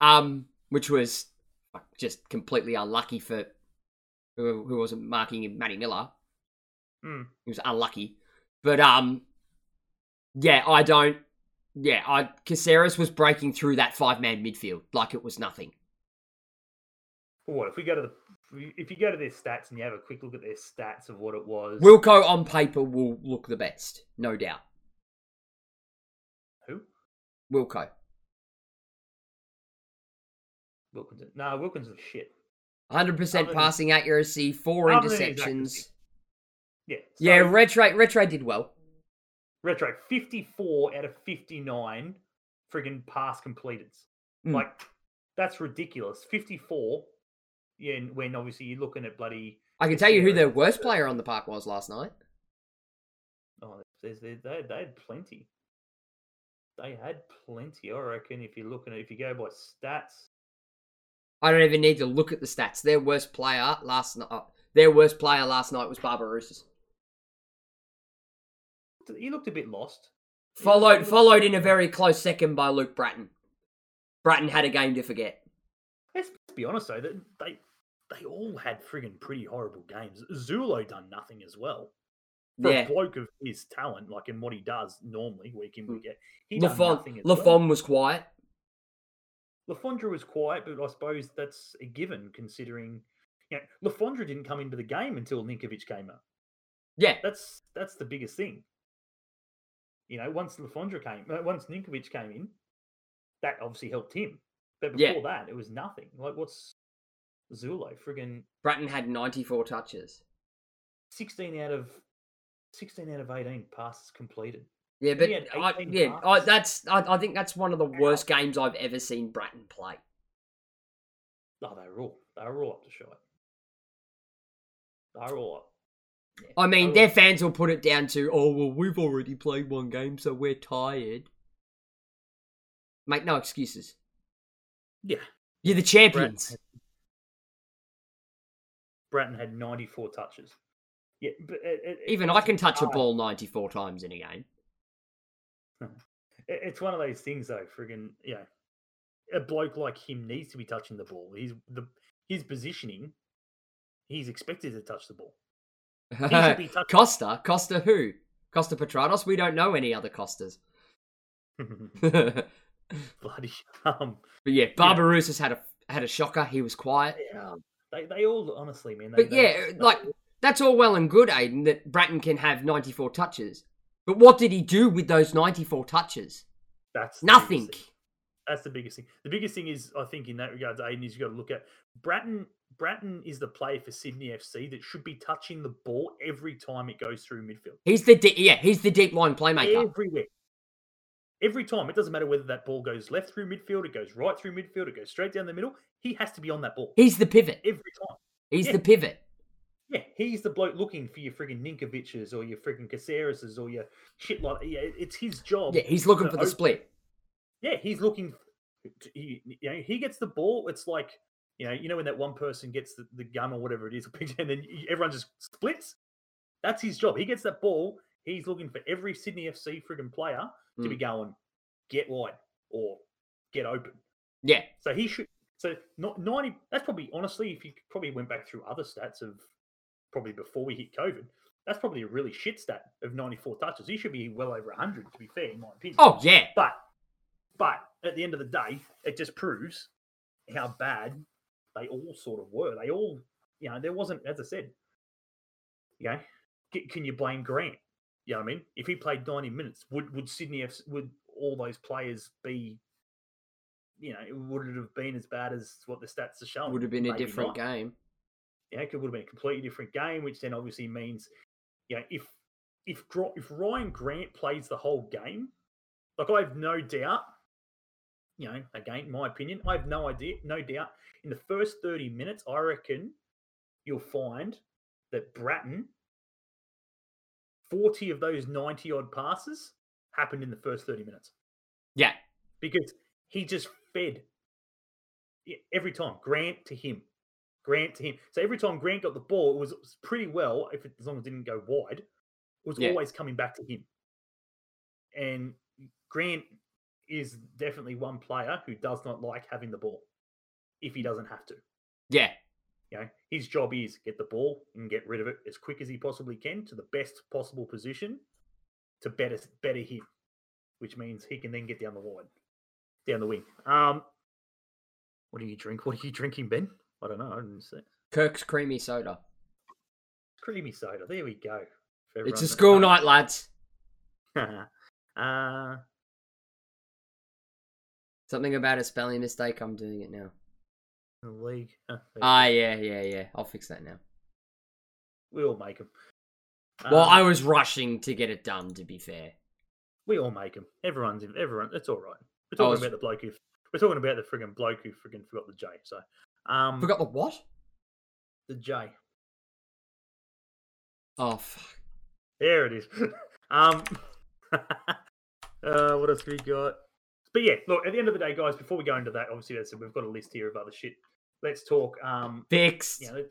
um, which was just completely unlucky for who, who wasn't marking him, Matty Millar. Hmm. He was unlucky, but um, yeah, I don't. Yeah, I Caceres was breaking through that five man midfield like it was nothing. What if we go to the if you go to their stats and you have a quick look at their stats of what it was? Wilco on paper will look the best, no doubt. who? Wilco, Wilkinson. No, Wilkinson's shit. hundred percent Other than- passing accuracy, four Other than his interceptions. Yeah. Yeah, so- Retre Retre did well. Retro 54 out of 59 friggin' pass completed. Mm. Like, that's ridiculous. 54, yeah, when obviously you're looking at bloody I can tell you who their worst player on the park was last night. Oh, there's, there's, they, they had plenty. They had plenty. I reckon if you're looking at if you go by stats, I don't even need to look at the stats. Their worst player last night. Their worst player last night was Barbarouses. He looked a bit lost. Followed followed in a very close second by Luke Brattan. Brattan had a game to forget. Let's be honest though, that they they all had friggin' pretty horrible games. Zullo done nothing as well. For Yeah. a bloke of his talent, like in what he does normally, week in week hmm. out, he done nothing as Lafon well. was quiet. Le Fondre was quiet, but I suppose that's a given considering you know, Le Fondre didn't come into the game until Ninkovic came up. Yeah. That's that's the biggest thing. You know, once Le Fondre came, uh, once Ninkovic came in, that obviously helped him. But Yeah. before that, it was nothing. Like, what's Zullo? Friggin' Brattan had 94 touches. 16 out of 16 out of 18 passes completed. Yeah, but I, yeah, I, that's I, I think that's one of the worst games I've ever seen Brattan play. Oh, they were all they were all up to shite. They were all up. I mean, Oh. their fans will put it down to, oh well, we've already played one game, so we're tired. Make no excuses. Yeah. You're the champions. Brattan had 94 touches. Yeah, but it, it, Even I can touch a ball 94 times in a game. It's one of those things, though. Friggin', you know, a bloke like him needs to be touching the ball. He's the his positioning. He's expected to touch the ball. He should be touching. [LAUGHS] Costa? Costa who? Costa Petratos? We don't know any other Costas. [LAUGHS] Bloody um, But yeah, Barbarouses had a had a shocker. He was quiet. yeah, they they all honestly, man. They, But they- yeah, like that's all well and good, Aiden, that Brattan can have 94 touches. But what did he do with those 94 touches? that's Nothing. That's the biggest thing. The biggest thing is, I think, in that regard, Aiden, is you've got to look at Brattan. Brattan is the player for Sydney FC that should be touching the ball every time it goes through midfield. He's the de- yeah, he's the deep line playmaker. Everywhere. Every time. It doesn't matter whether that ball goes left through midfield, it goes right through midfield, it goes straight down the middle. He has to be on that ball He's the pivot. every time. He's yeah. the pivot. Yeah, he's the bloke looking for your frigging Ninkovic's or your frigging Caceres's or your shit like yeah, it's his job. Yeah, he's looking for the open- split. Yeah, he's looking. to- He, you know, he gets the ball. It's like you know, you know when that one person gets the, the gun or whatever it is, [LAUGHS] and then everyone just splits. That's his job. He gets that ball. He's looking for every Sydney FC friggin' player to be mm. going get wide or get open. Yeah. So he should. So not ninety. That's probably honestly, if you probably went back through other stats of probably before we hit COVID, that's probably a really shit stat of ninety-four touches. He should be well over hundred, to be fair, in my opinion. Oh yeah. But but at the end of the day, it just proves how bad they all sort of were. They all, you know, there wasn't, as I said, you know, can you blame Grant? You know what I mean? If he played 90 minutes, would would Sydney have, would all those players be, you know, would it have been as bad as what the stats are showing? Would have been a different not. game. Yeah, it would have been a completely different game, which then obviously means, you know, if if if Ryan Grant plays the whole game, like I have no doubt, you know, again, my opinion, I have no idea, no doubt, in the first thirty minutes, I reckon you'll find that Brattan, forty of those ninety odd passes happened in the first thirty minutes Yeah. because he just fed every time Grant to him, Grant to him. So every time Grant got the ball, it was, it was pretty well if it, as long as it didn't go wide. It was Yeah. always coming back to him. And Grant is definitely one player who does not like having the ball if he doesn't have to. Yeah. You know, his job is get the ball and get rid of it as quick as he possibly can to the best possible position to better better him, which means he can then get down the wide, down the wing. Um, what do you drink? What are you drinking, Ben? I don't know. I didn't see. Kirk's creamy soda. Creamy soda. There we go. It's a school night, lads. [LAUGHS] uh, Something about a spelling mistake. I'm doing it now. the league. Ah, yeah, yeah, yeah. I'll fix that now. we all make them. Well, I was rushing to get it done. To be fair. We all make them. Everyone's in. Everyone. It's all right. We're talking was- about the bloke who. We're talking about the friggin' bloke who friggin' forgot the J. So, um, Forgot the what? the J. Oh fuck. There it is. [LAUGHS] um, [LAUGHS] uh, what else we got? But yeah, look. At the end of the day, guys, before we go into that, obviously, that's we've got a list here of other shit. Let's talk. Um, Fixed. you know,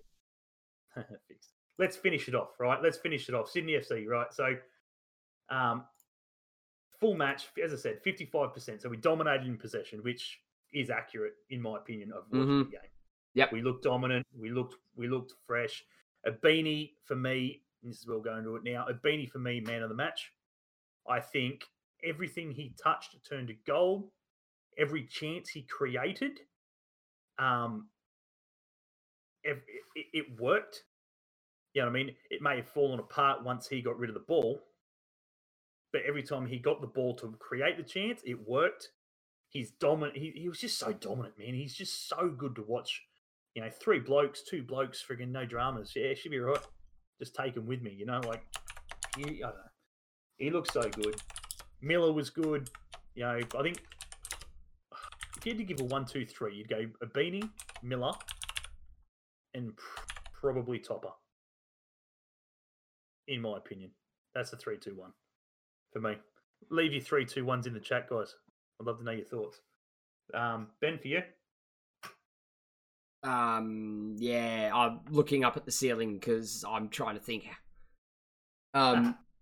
let- let's finish it off, right? Let's finish it off. Sydney FC, right? So, um, full match, as I said, fifty-five percent. So we dominated in possession, which is accurate in my opinion of watching Mhm. the game. Yep. we looked dominant. We looked, we looked fresh. Ibini for me. and This is where we'll go into it now. Ibini for me, man of the match. I think everything he touched turned to gold. Every chance he created, um, ev- it, it worked. You know what I mean? It may have fallen apart once he got rid of the ball, but every time he got the ball to create the chance, it worked. He's dominant. He, he was just so dominant, man. He's just so good to watch. You know, three blokes, two blokes, friggin' no dramas. Yeah, should be right. Just take him with me. You know, like he, I don't know. He looks so good. Millar was good. You know, I think if you had to give a one, two, three, you'd go a beanie, Millar, and pr- probably Topper. In my opinion, that's a three, two, one for me. Leave your three, two, ones in the chat, guys. I'd love to know your thoughts. Um, ben, for you, Um, yeah, I'm looking up at the ceiling because I'm trying to think. Um, [LAUGHS]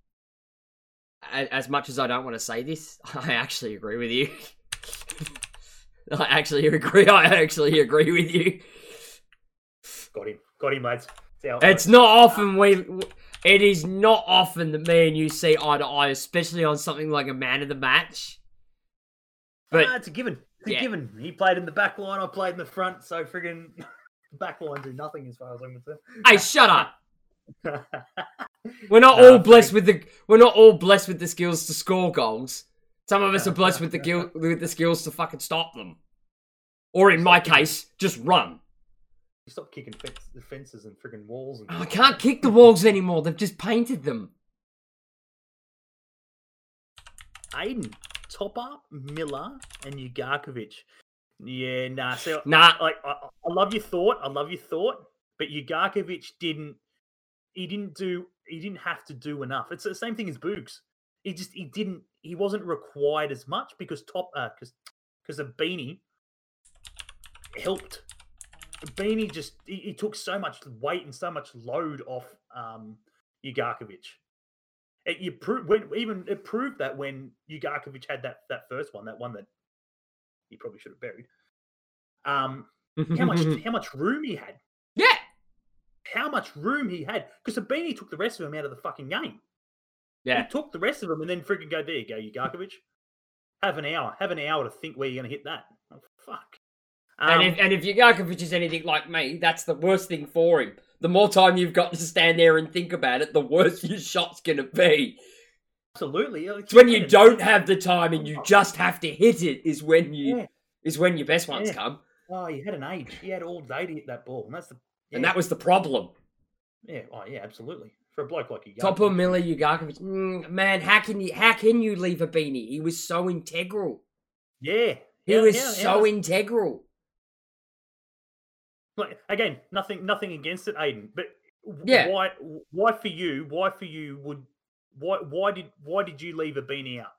as much as I don't want to say this, [LAUGHS] I actually agree with you. [LAUGHS] I actually agree. I actually agree with you. got him, got him, lads. It's It's not often we. It is not often that me and you see eye to eye, especially on something like a man of the match. But Ah, it's a given. It's a Yeah. given. He played in the back line. I played in the front. So friggin' [LAUGHS] back line do nothing as far as I'm concerned. hey, shut up. We're not Nah, all blessed with the we're not all blessed with the skills to score goals. Some of us are blessed with the gil- [LAUGHS] with the skills to fucking stop them. Or in my case, just run. You stop kicking the fences and friggin' walls. And Oh, I can't kick the walls anymore. They've just painted them. Aiden, Topper, Millar, and Ugarkovic. Yeah, nah. So, Nah, like, I, I love your thought. I love your thought, but Ugarkovic didn't. He didn't do. He didn't have to do enough. It's the same thing as Boogs. He just. He didn't. He wasn't required as much because top. Because because Ibini helped. The Ibini just. He, he took so much weight and so much load off um Ugarkovic. It, you prove when even it proved that when Ugarkovic had that that first one, that one that he probably should have buried. Um, how much [LAUGHS] how much room he had. How much room he had, because Ibini took the rest of him out of the fucking game. Yeah. He took the rest of him and then freaking go there you go. Have an hour, have an hour to think where you're going to hit that. Oh, fuck. And Um, if and if Ugarkovic is anything like me, that's the worst thing for him. The more time you've got to stand there and think about it, the worse your shot's gonna be. absolutely, It's when you don't have the time and you just have to hit it is when you Yeah. is when your best ones Yeah. come. Oh, you had an age. You had all day to hit that ball, and that's the. And that was the problem. yeah, oh yeah, absolutely. For a bloke like you, Top of Millar Ugarkovic. Mm, man, how can you how can you leave Ibini? He was so integral. Yeah, He How- was how- so integral. like again, nothing, nothing against it, Aiden. But Yeah. why, why for you? Why for you would why why did why did you leave Ibini out?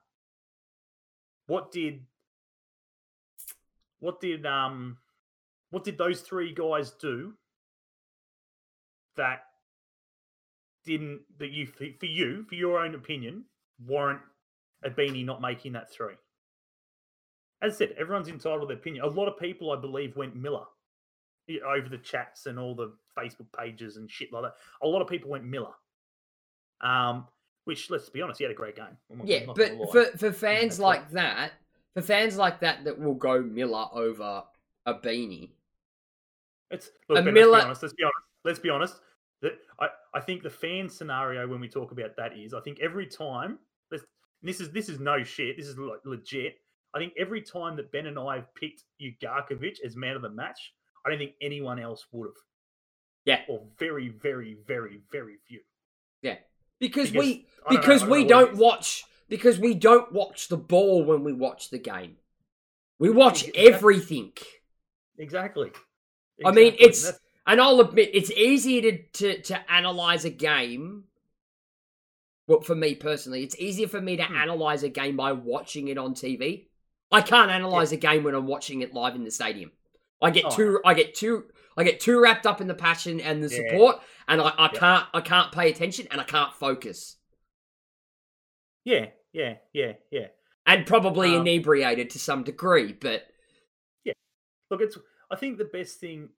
What did what did um what did those three guys do that didn't that you for you for your own opinion warrant Ibini not making that three? As I said, everyone's entitled to their opinion. A lot of people, I believe, went Millar over the chats and all the Facebook pages and shit like that. A lot of people went Millar. Um, which let's be honest, he had a great game. I'm Yeah, not but for for fans that's like that, for fans like that that will go Millar over Ibini. It's look, A Ben, Millar- let's be honest. Let's be honest. Let's be honest. That I, I think the fan scenario when we talk about that is I think every time let's this is this is no shit. This is like legit. I think every time that Ben and I have picked Ugarkovic as man of the match, I don't think anyone else would have. Yeah. Or very, very, very, very few. Because, Because- we I don't know, because we know it don't watch because we don't watch the ball when we watch the game. We watch Exactly. everything. Exactly. I mean, Exactly. it's- And I'll admit it's easier to, to, to analyze a game Well, for me personally, it's easier for me to Hmm. analyze a game by watching it on TV. I can't analyze a game when I'm watching it live in the stadium. I get Oh, too, I get too, I get too wrapped up in the passion and the Yeah. support, and I, I Yeah. can't, I can't pay attention, and I can't focus, Yeah, yeah, yeah, yeah. and probably Um, inebriated to some degree. But yeah. Look, it's. I think the best thing,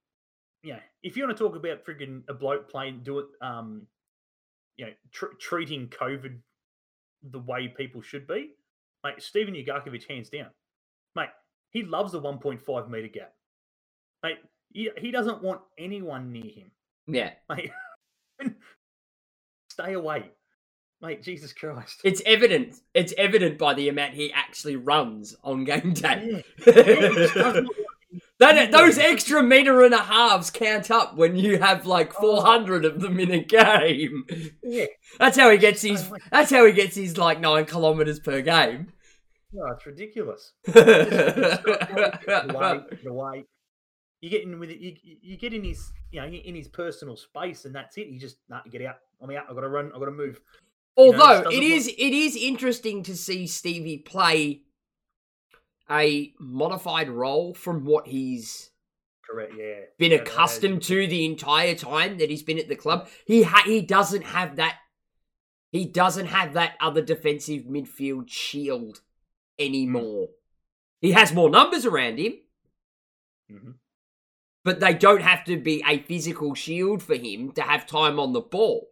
yeah. If you want to talk about friggin' a bloke playing, do it. Um, you know, tr- treating COVID the way people should be, mate. Stephen Ugarkovic, hands down, mate. He loves the 1.5 meter gap, mate. He, he doesn't want anyone near him, yeah, mate. [LAUGHS] Stay away, mate. Jesus Christ. it's evident. It's evident by the amount he actually runs on game day. Yeah. Yeah, [LAUGHS] he just does not That, those extra meter and a halves count up when you have like Oh. 400 of them in a game. Yeah. That's how he gets his. That's how he gets his like nine kilometers per game. No, it's ridiculous. [LAUGHS] the way, the way you get in with it, you, you get in his, you know, in his personal space, and that's it. You just, nah, get out. I'm out. I've got to run. I've got to move. you know, Although it is, it is interesting to see Stevie play a modified role from what he's Correct. Yeah. been Yeah, accustomed to the entire time that he's been at the club. He ha- he doesn't have that. He doesn't have that other defensive midfield shield anymore. He has more numbers around him, Mhm. but they don't have to be a physical shield for him to have time on the ball.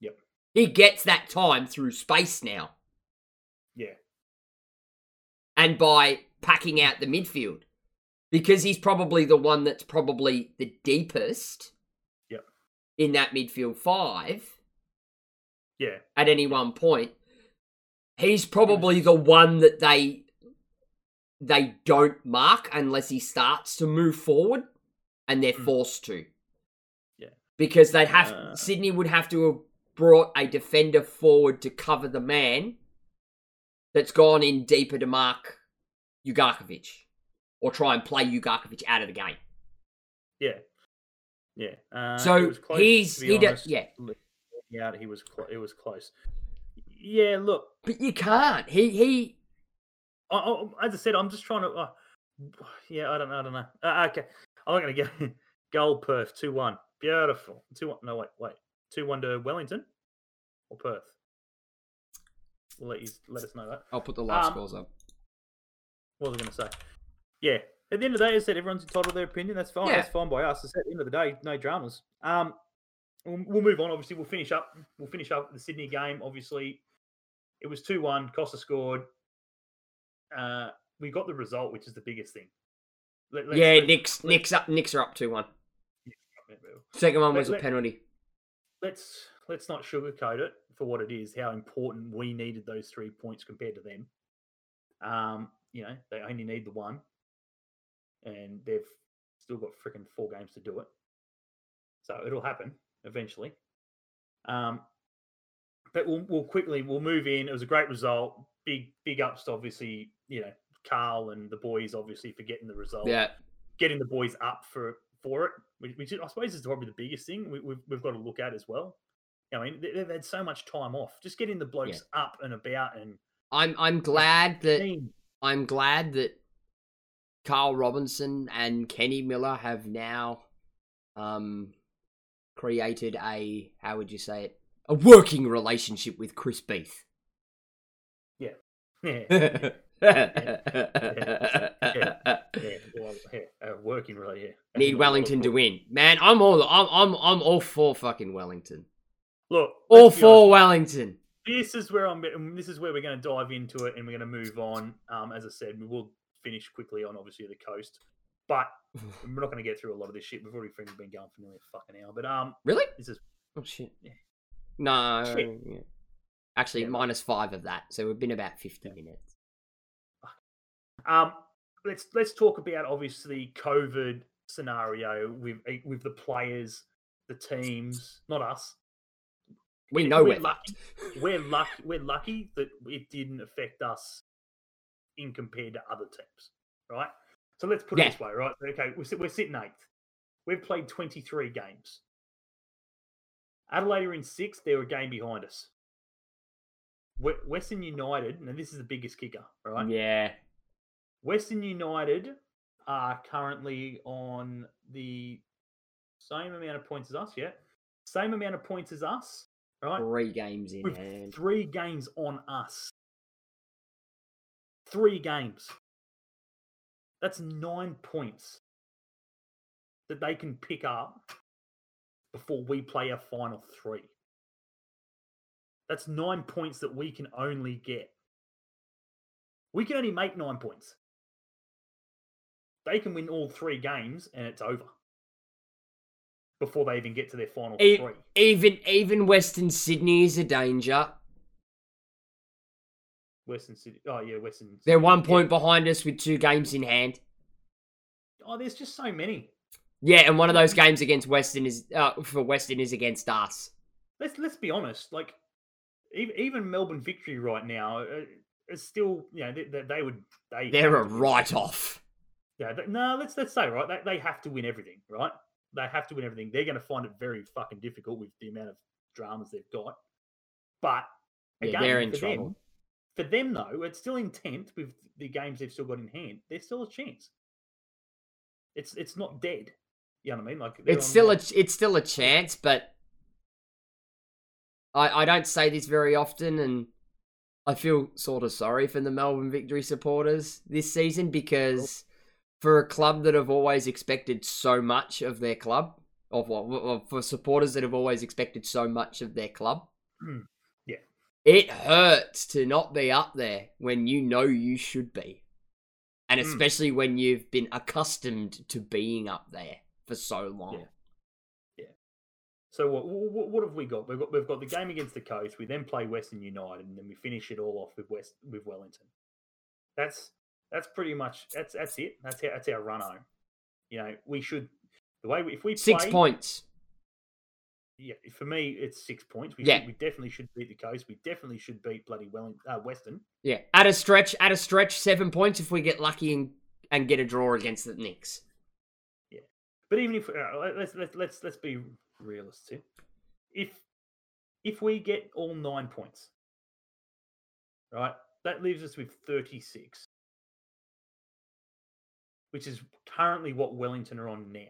Yep. He gets that time through space now. And by packing out the midfield because he's probably the one that's probably the deepest Yep. in that midfield five Yeah. at any one point. He's probably the one that they they don't mark unless he starts to move forward and they're Mm. forced to. Yeah. Because they'd have Uh. Sydney would have to have brought a defender forward to cover the man that's gone in deeper to mark Ugarkovic or try and play Ugarkovic out of the game. Yeah. Yeah. Uh, So close, he's- he do- yeah. Yeah. He was. Cl- it was close. Yeah. Look. But you can't. He he I, I, as I said, I'm just trying to. Uh, [SIGHS] yeah, I don't know. I don't know. Uh, okay, I'm not going to go. Goal Perth two one. Beautiful. Two one. No wait, wait. Two one to Wellington or Perth. We'll let you let us know that. I'll put the live Um, scores up. What was I going to say? Yeah. At the end of the day, as I said, everyone's entitled to their opinion. That's fine. Yeah. That's fine by us. I said, at the end of the day, no dramas. Um, we'll, we'll move on. Obviously, we'll finish up. We'll finish up the Sydney game. Obviously, it was two one. Costa scored. Uh, we got the result, which is the biggest thing. Let- let's- yeah, let's- Nix let's- Nix up Nix are up two one. Second one Let- was a let- penalty. let's let's not sugarcoat it for what it is. How important we needed those three points compared to them. Um, you know, they only need the one, and they've still got freaking four games to do it. So it'll happen eventually. Um, but we'll, we'll quickly we'll move in. It was a great result. Big big ups, to obviously. You know, Carl and the boys obviously for getting the result Yeah. getting the boys up for for it, which, which I suppose is probably the biggest thing we, we've we've got to look at as well. I mean, they, they've had so much time off. Just getting the blokes up and about and I'm I'm glad that team. I'm glad that Carl Robinson and Kenny Miller have now um created a how would you say it? A working relationship with Chris Beath. Yeah, [LAUGHS] Need [LAUGHS] yeah, yeah, uh, working really. Yeah. That's not a lot of Wellington to win. Man, I'm all I'm I'm I'm all for fucking Wellington. Look, All for Wellington. This is where I'm. and This is where we're going to dive into it, and we're going to move on. Um, as I said, we will finish quickly on obviously the coast, but [SIGHS] we're not going to get through a lot of this shit. We've already been going for nearly a fucking hour, but um, Really? this is Oh shit. Yeah. No. Shit. yeah. Actually, Yeah. minus five of that, so we've been about fifty minutes. Um, let's let's talk about obviously COVID scenario with with the players, the teams, not us. We know we're we're lucky. We're lucky. We're lucky that it didn't affect us in compared to other teams, right? So let's put Yeah. it this way, right? Okay, we're, we're sitting eighth. We've played twenty three games. Adelaide are in sixth. They're a game behind us. Western United, and this is the biggest kicker, right? Yeah. Western United are currently on the same amount of points as us, yeah. Same amount of points as us, right? Three games in With hand. three games on us. Three games. That's nine points that they can pick up before we play our final three. That's nine points that we can only get. We can only make nine points. They can win all three games and it's over before they even get to their final E- three. Even even Western Sydney is a danger. Western Sydney. Oh, yeah, Western. They're one yeah. point behind us with two games in hand. Oh, there's just so many. Yeah, and one of those games against Western is uh, for Western is against us. let's let's be honest. Like even even Melbourne victory right now uh, is still you know they, they, would they They're a have to win. write off. Yeah, no, let's let's say right they, they have to win everything, right? They have to win everything. They're going to find it very fucking difficult with the amount of dramas they've got. But Yeah, again, they're in for trouble. them, for them though, it's still in tenth with the games they've still got in hand. There's still a chance. It's it's not dead. You know what I mean? Like It's still a like- it's still a chance, but I I don't say this very often, and I feel sort of sorry for the Melbourne Victory supporters this season because for a club that have always expected so much of their club, of what for supporters that have always expected so much of their club, Mm, yeah. it hurts to not be up there when you know you should be, and Mm. especially when you've been accustomed to being up there for so long. Yeah. So what, what what have we got? We've got we've got the game against the Coast. We then play Western United, and then we finish it all off with West with Wellington. That's that's pretty much that's that's it. That's how, that's our run home. You know, we should the way we, if we Six play, points. Yeah, for me, it's six points. We Yeah. should, we definitely should beat the Coast. We definitely should beat bloody Wellington, uh, Western. Yeah, at a stretch, at a stretch, seven points if we get lucky and and get a draw against the Nix. Yeah, but even if uh, let- let's let's let's let's be realistic. If if we get all nine points, right, that leaves us with thirty six, which is currently what Wellington are on now.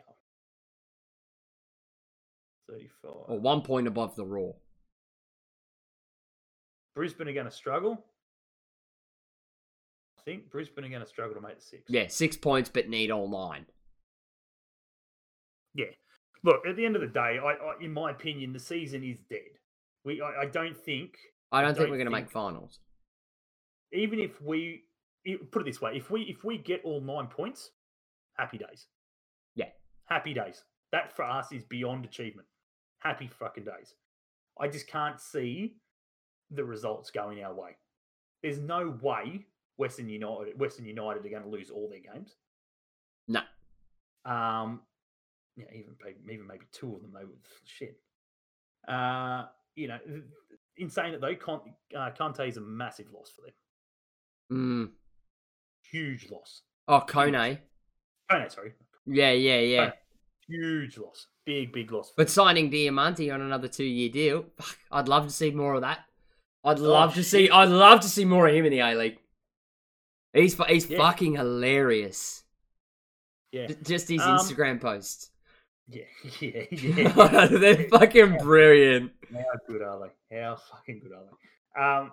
Thirty five. Or one point above the Roar. Brisbane are going to struggle. I think Brisbane are going to struggle to make the six. Yeah, six points, but need all nine. Yeah. Look, at the end of the day, I, I in my opinion, the season is dead. We, I, I don't think, I don't think don't we're going to make finals. even if we i- put it this way, if we if we get all nine points, happy days. Yeah. Happy days. That for us is beyond achievement. Happy fucking days. I just can't see the results going our way. There's no way Western United Western United are going to lose all their games. No. Um, yeah, even maybe, even maybe two of them they would shit. Uh, you know, in saying that though, Con- uh, Conte is a massive loss for them. Mm. Huge loss. Oh, Kone. Kone, sorry, Yeah, yeah, yeah. Kone. huge loss. Big, big loss. But signing Diamanti on another two-year deal, fuck, I'd love to see more of that. I'd love to see. I'd love to see more of him in the A League. He's he's Yeah. fucking hilarious. yeah, Just his Um, Instagram posts. yeah, [LAUGHS] yeah, [LAUGHS] yeah. They're fucking brilliant. How good are they? How fucking good are they? Um,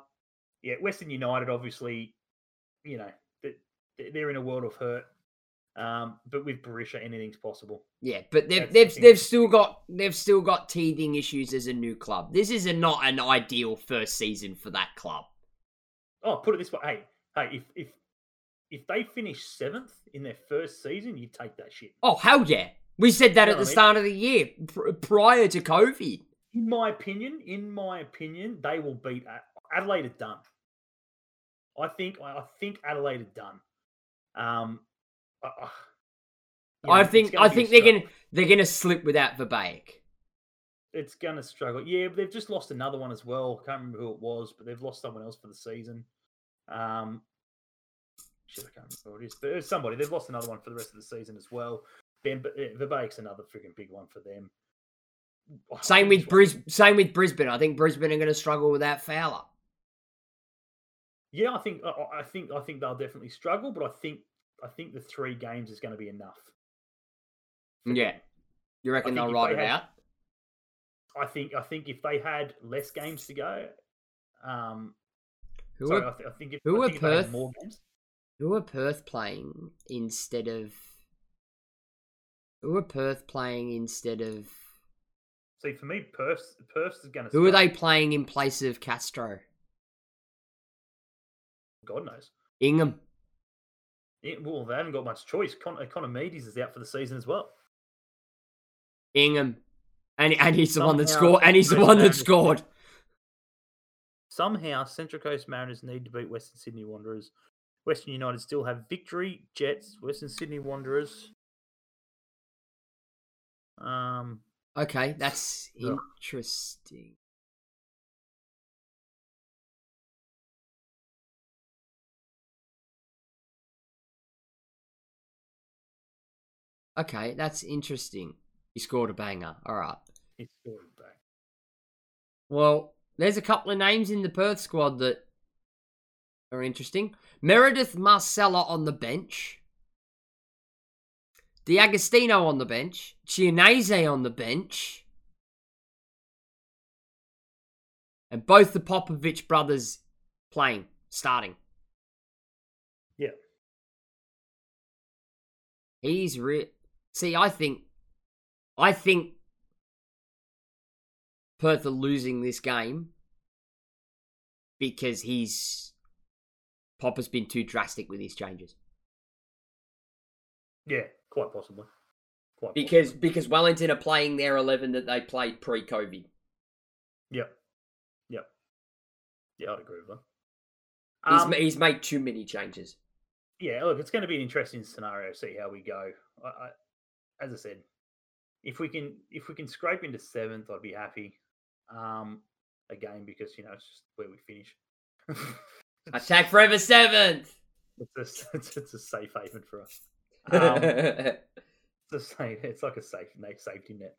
yeah, Western United, obviously, you know, they're in a world of hurt. Um, but with Berisha, anything's possible. Yeah, but they've That's they've thing. they've still got they've still got teething issues as a new club. This is a, not an ideal first season for that club. Oh, put it this way. Hey, hey, if if if they finish seventh in their first season, you take that shit. Oh hell yeah! We said that You at the I mean? start of the year, pr- prior to COVID. In my opinion, in my opinion, they will beat Adelaide. Are done. I think. I think Adelaide are done. Um, uh, uh, you I know, it's think I think they're gonna they're gonna slip without Verbeek. It's gonna struggle. Yeah, but they've just lost another one as well. Can't remember who it was, but they've lost someone else for the season. Um, shit, I can't remember who it is, but it's somebody. They've lost another one for the rest of the season as well. Ben Verbeek's another freaking big one for them. Same with Bris. Same with Brisbane. I think Brisbane are gonna struggle without Fowler. Yeah, I think I, think I think they'll definitely struggle, but I think I think the three games is going to be enough. Yeah. You reckon they'll ride they it had- out? I think I think if they had less games to go, um, Who sorry, are I, th- I think if, who I are think if they had Perth? more games, who are Perth playing instead of who are Perth playing instead of see for me, Perth Perth is going to. who are they playing in place of Castro? God knows. Ingham. Well, they haven't got much choice. Con- Connor Meades is out for the season as well. Ingham. And and he's the one that scored and he's the one that scored. Somehow, Central Coast Mariners need to beat Western Sydney Wanderers. Western United still have victory. Jets, Western Sydney Wanderers. Um, Okay, that's interesting. Okay, that's interesting. He scored a banger. All right. it's scored back. Well, there's a couple of names in the Perth squad that are interesting. Meredith Marcella on the bench. D'Agostino on the bench. Chianese on the bench. And both the Popovic brothers playing, starting. Yeah. He's real. See, I think, I think Perth are losing this game because he's Popper's been too drastic with his changes. Yeah, quite possibly. Quite Because possibly. because Wellington are playing their eleven that they played pre-COVID. Yep. Yep. Yeah, I'd agree with that. He's Um, ma- he's made too many changes. yeah, look, it's going to be an interesting scenario. See how we go. I, I, as I said, if we can if we can scrape into seventh, I'd be happy. Um, again, because you know it's just where we finish. [LAUGHS] Attack forever seventh. it's, a, [LAUGHS] it's, it's a safe haven for us. [LAUGHS] Um, it's, a safe, it's like a safe safety net.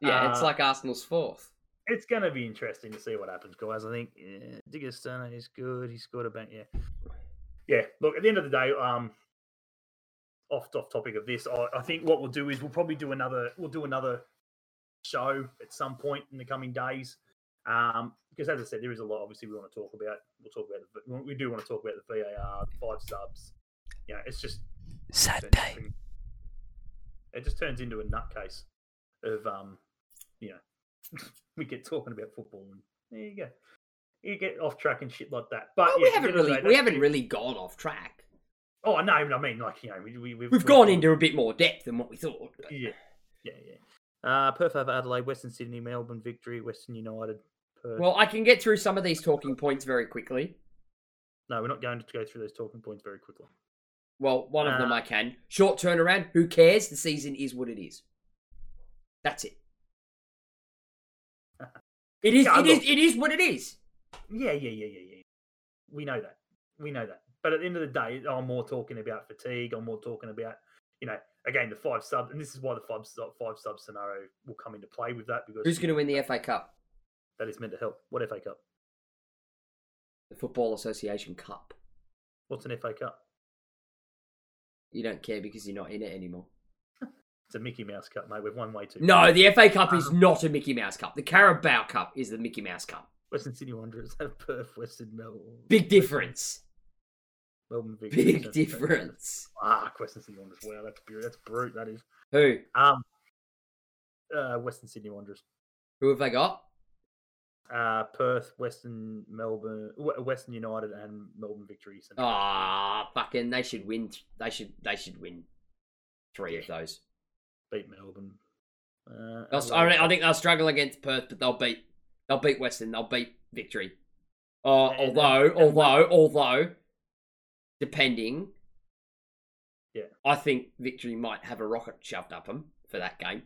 yeah, it's uh, like Arsenal's fourth. It's going to be interesting to see what happens, guys. I think yeah, D'Agostino is good. He scored a bank. Yeah, yeah. Look, at the end of the day, um, off off topic of this, I, I think what we'll do is we'll probably do another we'll do another show at some point in the coming days. Um, because as I said, there is a lot. Obviously, we want to talk about. We'll talk about. The, we do want to talk about the VAR, the five subs. You know, it's just into- It just turns into a nutcase of um, you know, [LAUGHS] we get talking about football and there you go. You get off track and shit like that. But Well, yeah, we haven't end of the really we haven't really gone off track. Oh no, I mean like you know we, we we've, We've gone into a bit more depth than what we thought. but- yeah yeah yeah. Uh, Perth over Adelaide, Western Sydney, Melbourne victory, Western United. Perth. Well, I can get through some of these talking points very quickly. no, we're not going to go through those talking points very quickly. Well, one of them Uh, I can. Short turnaround. Who cares? The season is what it is. That's it. [LAUGHS] It is. Yeah, It is. It is what it is. Yeah, yeah, yeah, yeah, yeah. We know that. We know that. But at the end of the day, I'm more talking about fatigue. I'm more talking about, you know, again the five sub, and this is why the five sub, five sub scenario will come into play with that because Who's going to win the FA Cup? that is meant to help. What FA Cup? The Football Association Cup. What's an FA Cup? You don't care because you're not in it anymore. It's a Mickey Mouse Cup, mate. We've won way too. No, the FA Cup is Um, not a Mickey Mouse Cup. The Carabao Cup is the Mickey Mouse Cup. Western Sydney Wanderers have Perth, Western Melbourne. Big difference. Melbourne victory. Big difference. Ah, Western Sydney Wanderers. Wow, that's brute. That's brute. That is. Who? Um, uh, Western Sydney Wanderers. Who have they got? Uh, Perth, Western Melbourne, Western United, and Melbourne victory. Ah, fucking! They should win. They should. They should win three of those. beat Melbourne. Uh, They'll, I, I think they'll struggle against Perth, but they'll beat. They'll beat Western. They'll beat Victory. Uh, although, although, although, depending, Yeah. I think Victory might have a rocket shoved up them for that game.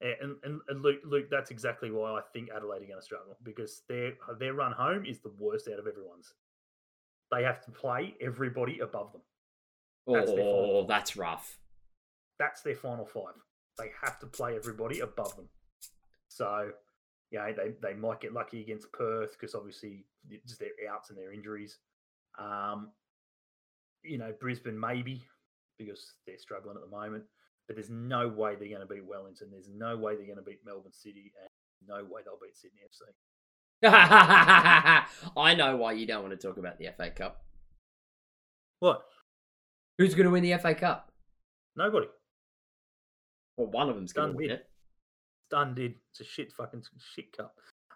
and, and, and Luke, Luke, that's exactly why I think Adelaide are going to struggle because their their run home is the worst out of everyone's. They have to play everybody above them. That's oh, that's rough. That's their final five. They have to play everybody above them. So, you know, they, they might get lucky against Perth because obviously just their outs and their injuries. Um, you know, Brisbane maybe because they're struggling at the moment. But there's no way they're going to beat Wellington. There's no way they're going to beat Melbourne City, and no way they'll beat Sydney FC. [LAUGHS] I know why you don't want to talk about the FA Cup. What? Who's going to win the FA Cup? Nobody. Well, one of them's going to win it. Done did. It's a shit fucking shit cup.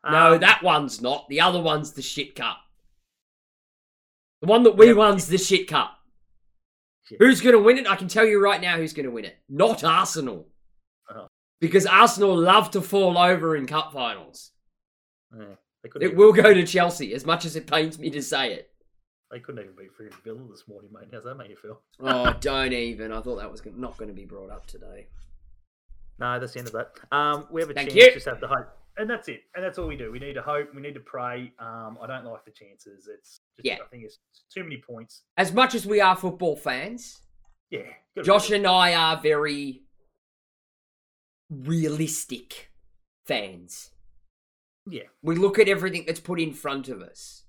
No, Um, that one's not. The other one's the shit cup. The one that we Yeah. won's the shit cup. Shit. Who's going to win it? I can tell you right now who's going to win it. Not Arsenal. Oh. Because Arsenal love to fall over in cup finals. Yeah, It will go to Chelsea, as much as it pains me to say it. They couldn't even beat Freaking Villa this morning, mate. How's that make you feel? Oh, [LAUGHS] don't even. I thought that was not going to be brought up today. No, that's the end of that. Um, we have a Thank chance. you. Just have to hope, and that's it. And that's all we do. We need to hope. We need to pray. Um, I don't like the chances. It's just, Yeah. I think it's too many points. As much as we are football fans, Yeah, Josh and I are very realistic fans. Yeah, We look at everything that's put in front of us.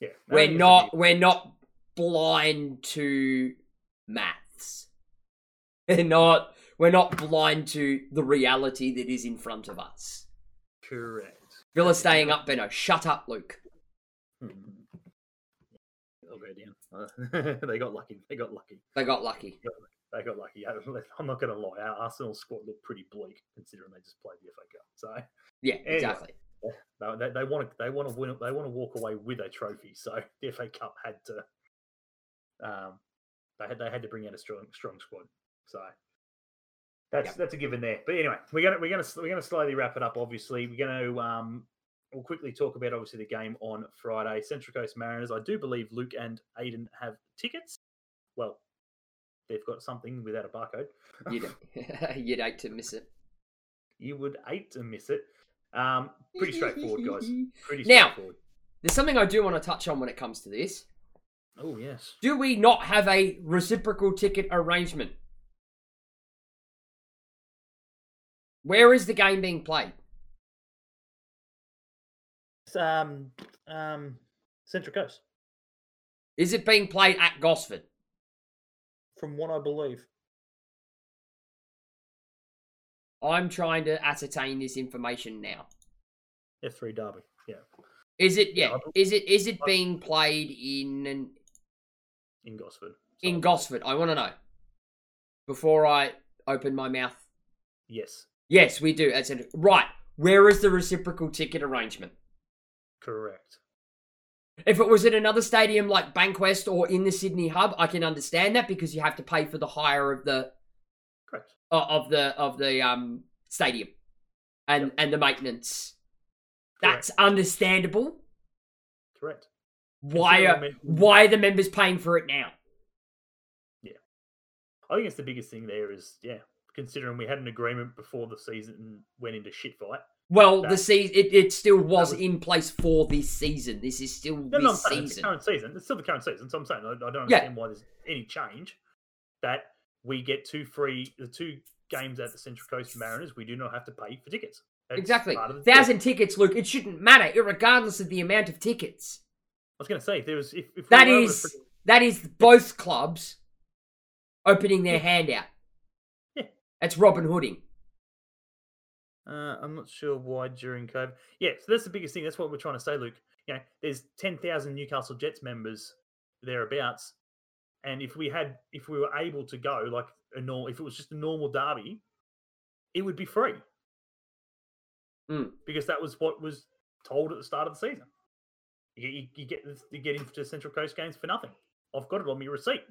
yeah. I We're think it's a not we're not blind to maths. We're not we're not blind to the reality that is in front of us. Correct. Villa staying up, Benno. Shut up, Luke. Hmm. They'll go down. [LAUGHS] They got lucky. They got lucky. They got lucky. They got lucky. I'm not going to lie. Our Arsenal squad looked pretty bleak considering they just played the FA Cup. So Yeah, Anyway. exactly. they, they, they want to they want to win. They want to walk away with a trophy. So the FA Cup had to. Um, they had they had to bring out a strong strong squad. So that's Yep. that's a given there. But anyway, we're gonna we're gonna we're gonna slowly wrap it up. Obviously, we're gonna um we'll quickly talk about obviously the game on Friday. Central Coast Mariners. I do believe Luke and Aiden have tickets. Well, they've got something without a barcode. You'd [LAUGHS] [LAUGHS] you'd hate to miss it. You would hate to miss it. Um, pretty straightforward, guys. [LAUGHS] Pretty Now- straightforward. There's something I do want to touch on when it comes to this. Oh yes. Do we not have a reciprocal ticket arrangement? Where is the game being played? It's, um, um, Central Coast, Is it being played at Gosford? from what I believe. I'm trying to ascertain this information now. F3 Derby. Yeah, Is it yeah? Is it is it being played in in Gosford. in Gosford? I want to know before I open my mouth. Yes, Yes, we do. That's it. Right. Where is the reciprocal ticket arrangement? correct. If it was at another stadium like Bankwest or in the Sydney Hub, I can understand that because you have to pay for the hire of the Correct. uh, of the of the um stadium and Yep. and the maintenance. Correct. That's understandable. Correct. Why are I why are the members paying for it now? Yeah. I think it's the biggest thing there is yeah. Considering we had an agreement before the season went into shit fight. Well, the season it, it still was, was- in place for this season. This is still No, no, this saying it's the current season. It's still the current season. So I'm saying I, I don't Yeah. understand why there's any change. That we get two free the two games at the Central Coast Mariners. We do not have to pay for tickets. It's Exactly. part of the deal. Thousand tickets, Luke. It shouldn't matter, regardless of the amount of tickets. I was going to say if there was if, if we That to is that is both clubs opening their hand out. That's Robin Hooding. Uh, I'm not sure why during COVID. Yeah, so that's the biggest thing. That's what we're trying to say, Luke. You know, there's 10,000 Newcastle Jets members thereabouts, and if we had, if we were able to go like a normal, if it was just a normal derby, it would be free. Mm. Because that was what was told at the start of the season. You, you, you get you get into Central Coast games for nothing. I've got it on my receipt.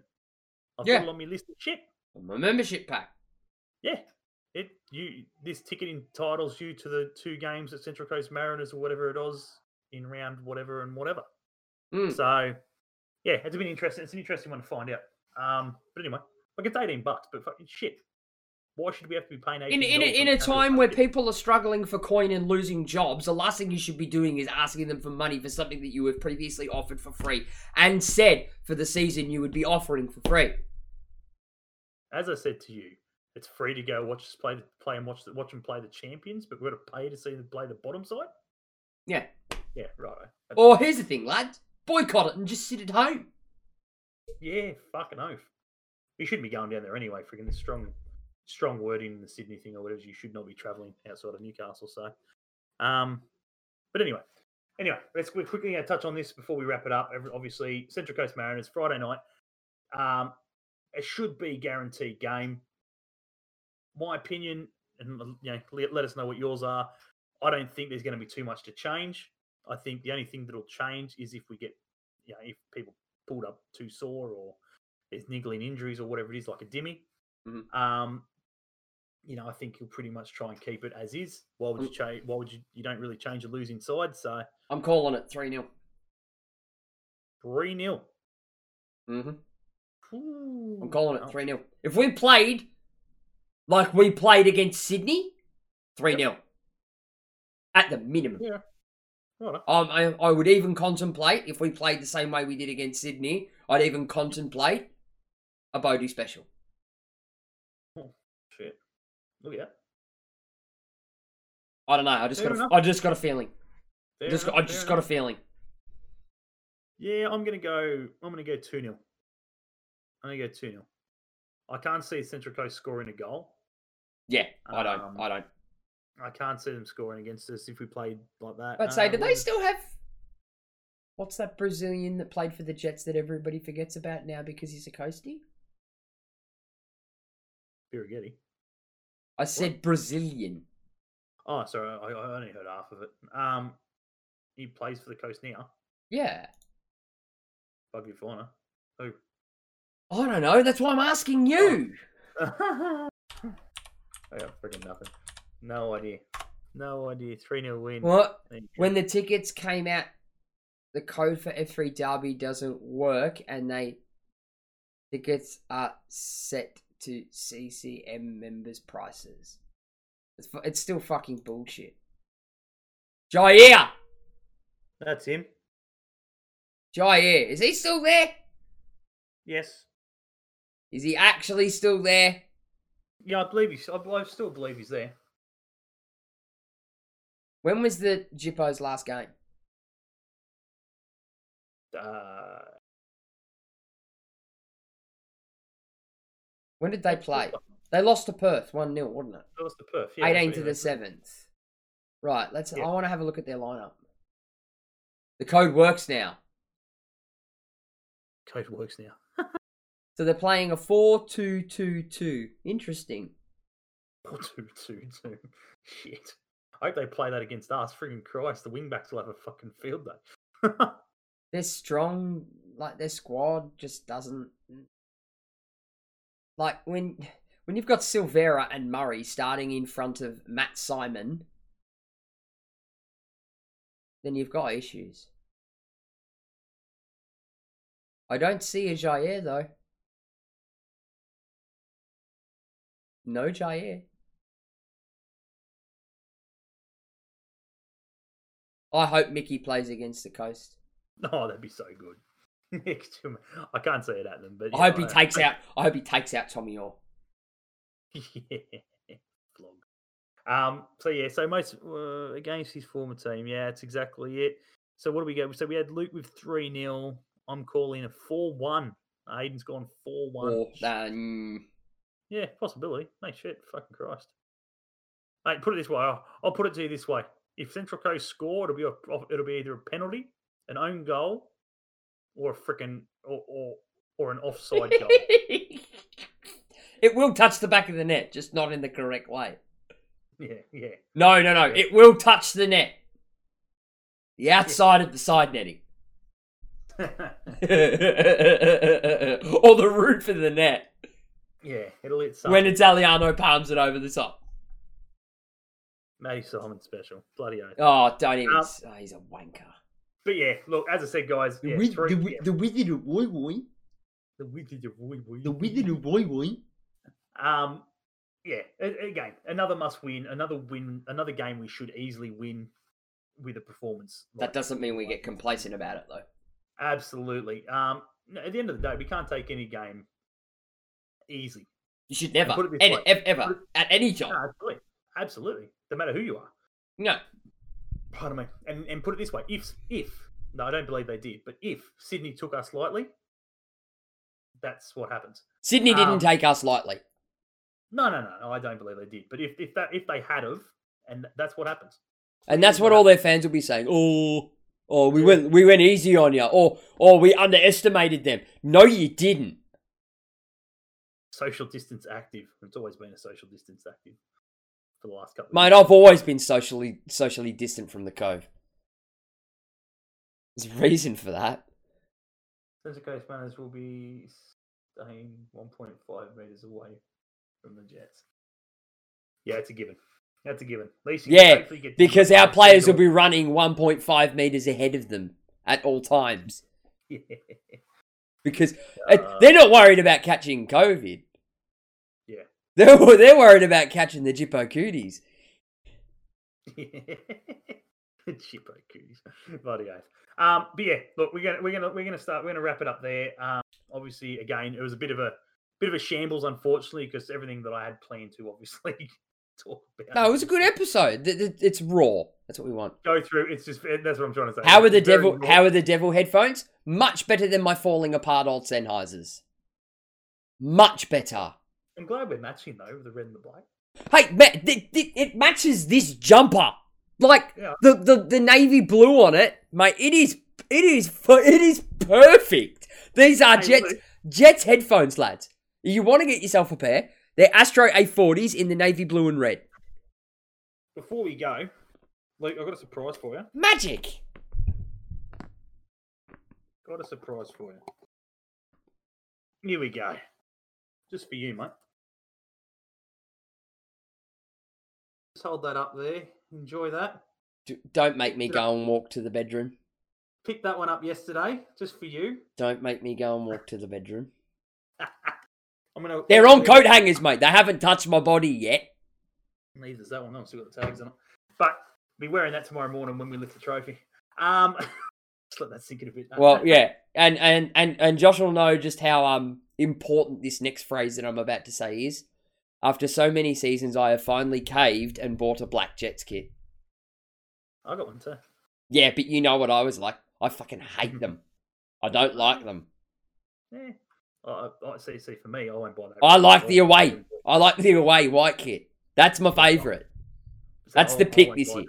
I've Yeah. got it on my list of shit. On My membership pack. Yeah. It you this ticket entitles you to the two games at Central Coast Mariners or whatever it was in round whatever and whatever. Mm. So yeah, it's been interesting. It's an interesting one to find out. Um, but anyway, like it's eighteen bucks, but fucking shit. Why should we have to be paying In in a, in a time where people are struggling for coin and losing jobs, the last thing you should be doing is asking them for money for something that you have previously offered for free and said for the season you would be offering for free. as I said to you, it's free to go watch us play play and watch the, watch them play the champions, but we've got to pay to see them play the bottom side. Yeah. Yeah, right. Or here's the thing, lads. Boycott it and just sit at home. Yeah, fucking oath. You shouldn't be going down there anyway. Freaking the strong, strong wording in the Sydney thing or whatever. You should not be travelling outside of Newcastle. So, um, but anyway, anyway, let's quickly uh, touch on this before we wrap it up. Obviously, Central Coast Mariners Friday night. Um, it should be guaranteed game. My opinion, and you know, let, let us know what yours are. I don't think there's going to be too much to change. I think the only thing that'll change is if we get, you know, if people pulled up too sore or there's niggling injuries or whatever it is, like a dimmy. Mhm. Um, you know, I think you'll pretty much try and keep it as is. Why would you change? Why would you? You don't really change a losing side, so I'm calling it 3 0. three 0 Mm-hmm. I'm I'm calling it 3 0. If we played like we played against Sydney, 3 0. At the minimum. Yeah. Right. Um, I, I would even contemplate, if we played the same way we did against Sydney, I'd even contemplate a Bodie special. Oh, Shit. Look at that. I don't know. I just Fair got. A, enough. I just got a feeling. Fair just enough, I just fair got a feeling. Yeah, I'm gonna go. I'm gonna go two 0 I'm gonna go two 0 I can't see Central Coast scoring a goal. Yeah, I don't. Um, I don't. I can't see them scoring against us if we played like that. But say, Uh, do they still have? What's that Brazilian that played for the Jets that everybody forgets about now because he's a coastie? Birighetti. I said Brazilian. Oh, sorry, I, I only heard half of it. Um, he plays for the Coast now. Yeah. Buggy Fauna. Who? I don't know. That's why I'm asking you. Oh. [LAUGHS] I got freaking nothing. No idea. No idea. 3 0 win. What? There you go. When the tickets came out, the code for F3 Derby doesn't work, and they tickets are set to CCM members' prices. It's it's still fucking bullshit. Jair, That's him. Jair, is he still there? Yes. Is he actually still there? Yeah, I believe he's. I, I still believe he's there. When was the Jippo's last game? Uh, When did they play? They lost to Perth, 1 0, wasn't it? That was the Perth. Yeah, 18 to the 7th. Right, let's. Yeah. I want to have a look at their lineup. The code works now. Code works now. So they're playing a 4 2 2 2. Interesting. Four two two two. Shit. I hope they play that against us. Freaking Christ, the wingbacks will have a fucking field day. [LAUGHS] They're strong, like their squad just doesn't. Like when when you've got Silvera and Murray starting in front of Matt Simon, then you've got issues. I don't see a Jair though. No Jair. I hope Mickey plays against the coast. oh, that'd be so good. [LAUGHS] Next to. I can't say it at them, but I hope he takes out. [LAUGHS] I hope he takes out Tommy Oar. yeah. [LAUGHS] Flog. Um. So yeah. So most uh, against his former team. Yeah, that's exactly it. So what do we go? So we had Luke with three 0 I'm calling a four one. Aiden's gone four one. Uh, Yeah, possibility. No shit. Fucking Christ. Mate, put it this way. I'll, I'll put it to you this way. If Central Coast score, it'll be a, it'll be either a penalty, an own goal, or a freaking or, or or an offside goal. [LAUGHS] it will touch the back of the net, just not in the correct way. Yeah, yeah. No, no, no. Yeah. It will touch the net. The outside of the side netting. [LAUGHS] [LAUGHS] or the roof of the net. Yeah, it'll hit something. When Italiano palms it over the top. Matty Simon special. Bloody oath. Oh, don't even. Um, oh, he's a wanker. But yeah, look, as I said, guys, yeah, Wiz- three, the, wi- yeah, the wizard of boy boy. the wizard of Wui Wui. The wizard of boy boy. Um, yeah, again, another must win, another win, another game we should easily win with a performance. That doesn't mean we get complacent about it, though. Absolutely. Um, at the end of the day, we can't take any game easy. You should never, any, ever, Put at any No, time. absolutely, absolutely. No matter who you are. No. Pardon me. And and put it this way: if if no, I don't believe they did, but if Sydney took us lightly, that's what happens. Sydney didn't Um, take us lightly. No, no, no, no. I don't believe they did. But if if that if they had of, and that's what happens. And that's what all their fans will be saying. Oh, oh, we went we went easy on you. Or or we underestimated them. No, you didn't. Social distance active. It's always been a social distance active for the last couple. of Mate, years. I've always been socially socially distant from the cove. There's a reason for that. Central Coast Mariners will be staying 1.5 meters away from the Jets. Yeah, it's a given. That's a given. At least you Yeah, Because our players will be running 1.5 meters ahead of them at all times. [LAUGHS] Yeah. Because Uh, they're not worried about catching COVID. They're, they're worried about catching the Jippo cooties. [LAUGHS] Chippo cooties. Bloody oath. Um, but yeah, look, we're gonna we're gonna we're gonna start. We're gonna wrap it up there. Um, obviously, again, it was a bit of a bit of a shambles, unfortunately, because everything that I had planned to obviously [LAUGHS] talk about. No, it was a good episode. It's raw. That's what we want. Go through. It's just that's what I'm trying to say. How are the It's devil? How are the devil headphones? Much better than my falling apart old Sennheisers. Much better. I'm glad we're matching though with the red and the black. Hey, ma- th- th- it matches this jumper. Like Yeah. the, the the navy blue on it, mate. It is it is it is perfect. These are Hey, Jets look. Jets headphones, lads. You want to get yourself a pair, they're Astro A40s in the navy blue and red. Before we go, Luke, I've got a surprise for you. Magic. Got a surprise for you. Here we go. Just for you, mate. Just hold that up there. Enjoy that. Don't make me go and walk to the bedroom. Picked that one up yesterday, just for you. Don't make me go and walk to the bedroom. [LAUGHS] I'm gonna. They're on coat hangers, mate. They haven't touched my body yet. Neither's that one. I've still got the tags on it. But be wearing that tomorrow morning when we lift the trophy. Um, [LAUGHS] just let that sink in a bit. Well, yeah, and and and and Josh will know just how um important this next phrase that I'm about to say is. After so many seasons, I have finally caved and bought a black Jets kit. I got one too. Yeah, but you know what I was like. I fucking hate [LAUGHS] them. I don't like them. Yeah. I, I see. See, for me, I won't buy that. I like the away. I like the away white kit. That's my favourite. That's the pick this year.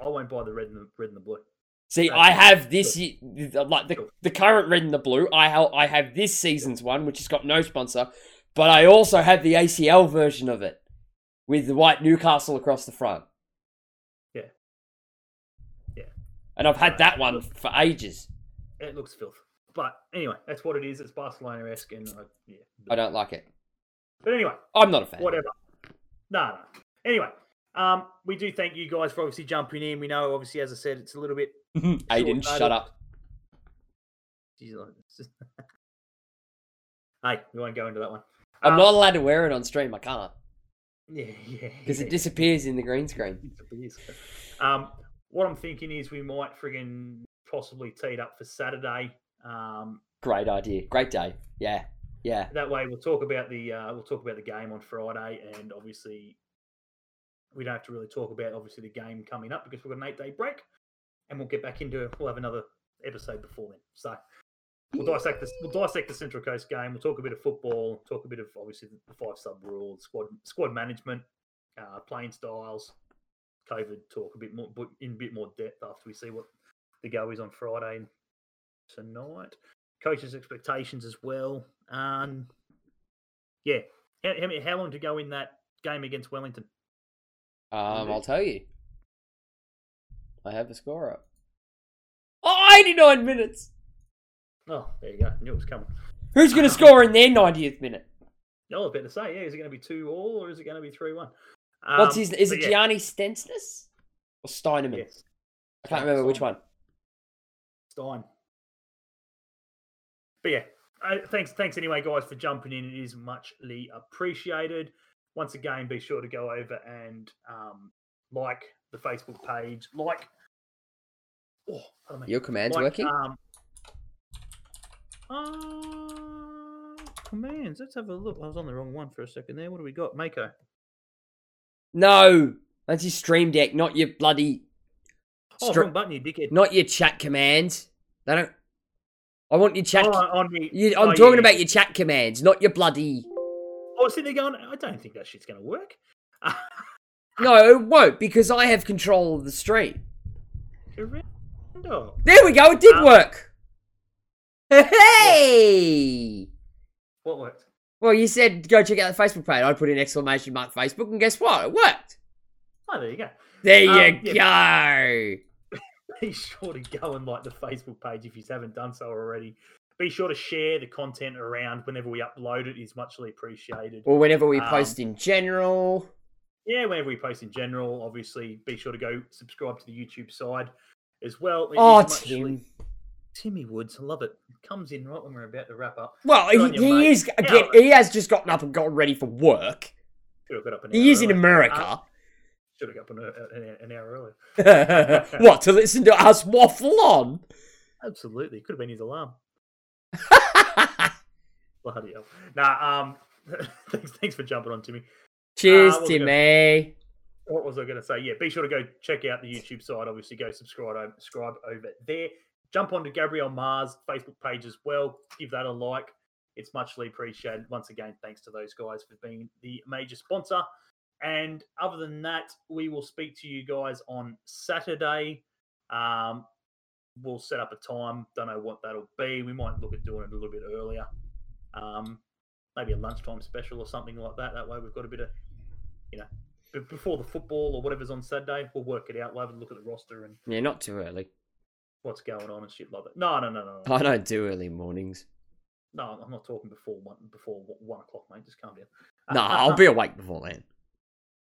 I won't buy the red and the red and the blue. See, I have this like the the current red and the blue. I ha- I have this season's one, which has got no sponsor, but I also have the ACL version of it with the white Newcastle across the front. Yeah. Yeah. And I've had Uh, that one for ages. It looks filth. But anyway, that's what it is. It's Barcelona esque, and I, yeah. I don't like it. But anyway, I'm not a fan. whatever. No, no. Anyway, um, we do thank you guys for obviously jumping in. We know, obviously, as I said, it's a little bit. Aiden, Short shut up. Jeez, like, it's just- hey, we won't go into that one. I'm Um, not allowed to wear it on stream. I can't Yeah, [LAUGHS] yeah. because yeah. it disappears in the green screen. Um, what I'm thinking is we might friggin' possibly tee it up for Saturday. Um, Great idea. Great day. Yeah, yeah. that way we'll talk about the uh, we'll talk about the game on Friday, and obviously we don't have to really talk about obviously the game coming up because we've got an eight day break, and we'll get back into it. we'll have another episode before then. So we'll dissect this. We'll dissect the Central Coast game. We'll talk a bit of football. Talk a bit of obviously the five sub rules, squad squad management, uh, playing styles, COVID. Talk a bit more but in a bit more depth after we see what the go is on Friday and tonight. Coaches' expectations as well. Um, yeah, how, how, many- how long to go in that game against Wellington? Um, I'll tell you. I have a score up. Oh, 89 minutes. Oh, there you go. Knew it was coming. Who's going [LAUGHS] to score in their 90th minute? No, I was about to say, yeah, is it going to be two all or is it going to be three one? What's Um, his? Is but it yeah, Gianni Stensness or Steinemann? Yes, I can't remember which one. Stein. But yeah, uh, thanks, thanks anyway, guys, for jumping in. It is muchly appreciated. Once again, be sure to go over and um, like the Facebook page, like. Oh. Your command's like, working. Um, uh, commands. Let's have a look. I was on the wrong one for a second there. What do we got? Mako. No, that's your stream deck, not your bloody, Oh, wrong button, you dickhead. not your chat commands. They don't. I want your chat. Oh, on me. you, I'm oh, talking yeah. about your chat commands, not your bloody. I was sitting there going, I don't think that shit's going to work. [LAUGHS] No, it won't because I have control of the stream. Correndo. There we go. It did Um, work. Hey. What worked? Well, you said go check out the Facebook page. I put in exclamation mark Facebook, and guess what? It worked. Oh, there you go. There you Um, go. [LAUGHS] Be sure to go and like the Facebook page if you haven't done so already. Be sure to share the content around whenever we upload it. is muchly appreciated. Or whenever we Um, post in general. Yeah, whenever we post in general, obviously be sure to go subscribe to the YouTube side as well. It Oh, Tim. Timmy Woods, I love it. Comes in right when we're about to wrap up. Well, Good he, he is again. He has just gotten up and gotten ready for work. Should have got up an He is in. America. Uh, should have got up an, an, an hour earlier. [LAUGHS] what to listen to us waffle on? Absolutely, could have been his alarm. [LAUGHS] Bloody hell. Nah, um, [LAUGHS] thanks, thanks for jumping on, Timmy. Cheers, Uh, I Timmy. What was I going to say? Yeah, be sure to go check out the YouTube side. Obviously, go subscribe over, subscribe over there. Jump onto Gabrielle Mars Facebook page as well. Give that a like. It's muchly appreciated. Once again, thanks to those guys for being the major sponsor. And other than that, we will speak to you guys on Saturday. Um, we'll set up a time. Don't know what that'll be. We might look at doing it a little bit earlier. Um, maybe a lunchtime special or something like that. That way, we've got a bit of, you know, b- before the football or whatever's on Saturday. We'll work it out. We'll have a look at the roster and Yeah, not too early. what's going on and shit like that. No, no, no, no, no. I don't do early mornings. No, I'm not talking before one before one- o'clock, mate. Just calm down. No, uh, uh, I'll uh, be awake before then.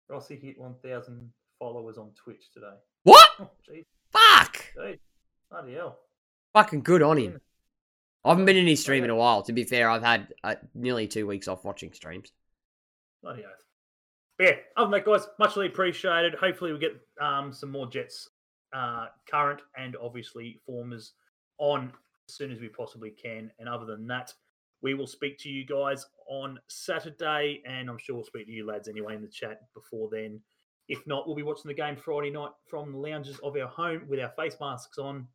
Rossi hit 1,000 followers on Twitch today. What? Oh, jeez, Fuck! bloody hell. Fucking good on him. I haven't been in his stream in a while. To be fair, I've had uh, nearly two weeks off watching streams. Bloody oath. But yeah, other than that, guys, muchly appreciated. Hopefully, we get um, some more Jets uh, current and obviously formers on as soon as we possibly can. And other than that, we will speak to you guys on Saturday, and I'm sure we'll speak to you lads anyway in the chat before then. If not, we'll be watching the game Friday night from the lounges of our home with our face masks on.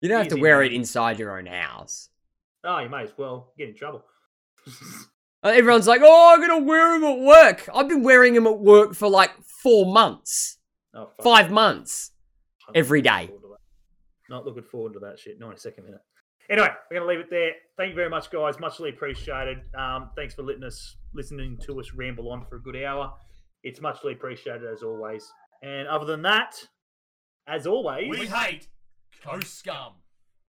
You don't have to wear it inside your own house. Oh, you may as well get in trouble. [LAUGHS] Everyone's like, "Oh, I'm gonna wear them at work." I've been wearing them at work for like four months, Oh, fuck. five months. I'm every looking day. forward to that. Not looking forward to that shit. 92nd minute. Anyway, we're going to leave it there. Thank you very much, guys. Muchly appreciated. Um, thanks for letting us, listening to us ramble on for a good hour. It's muchly appreciated as always. And other than that, as always, We hate Coast Scum.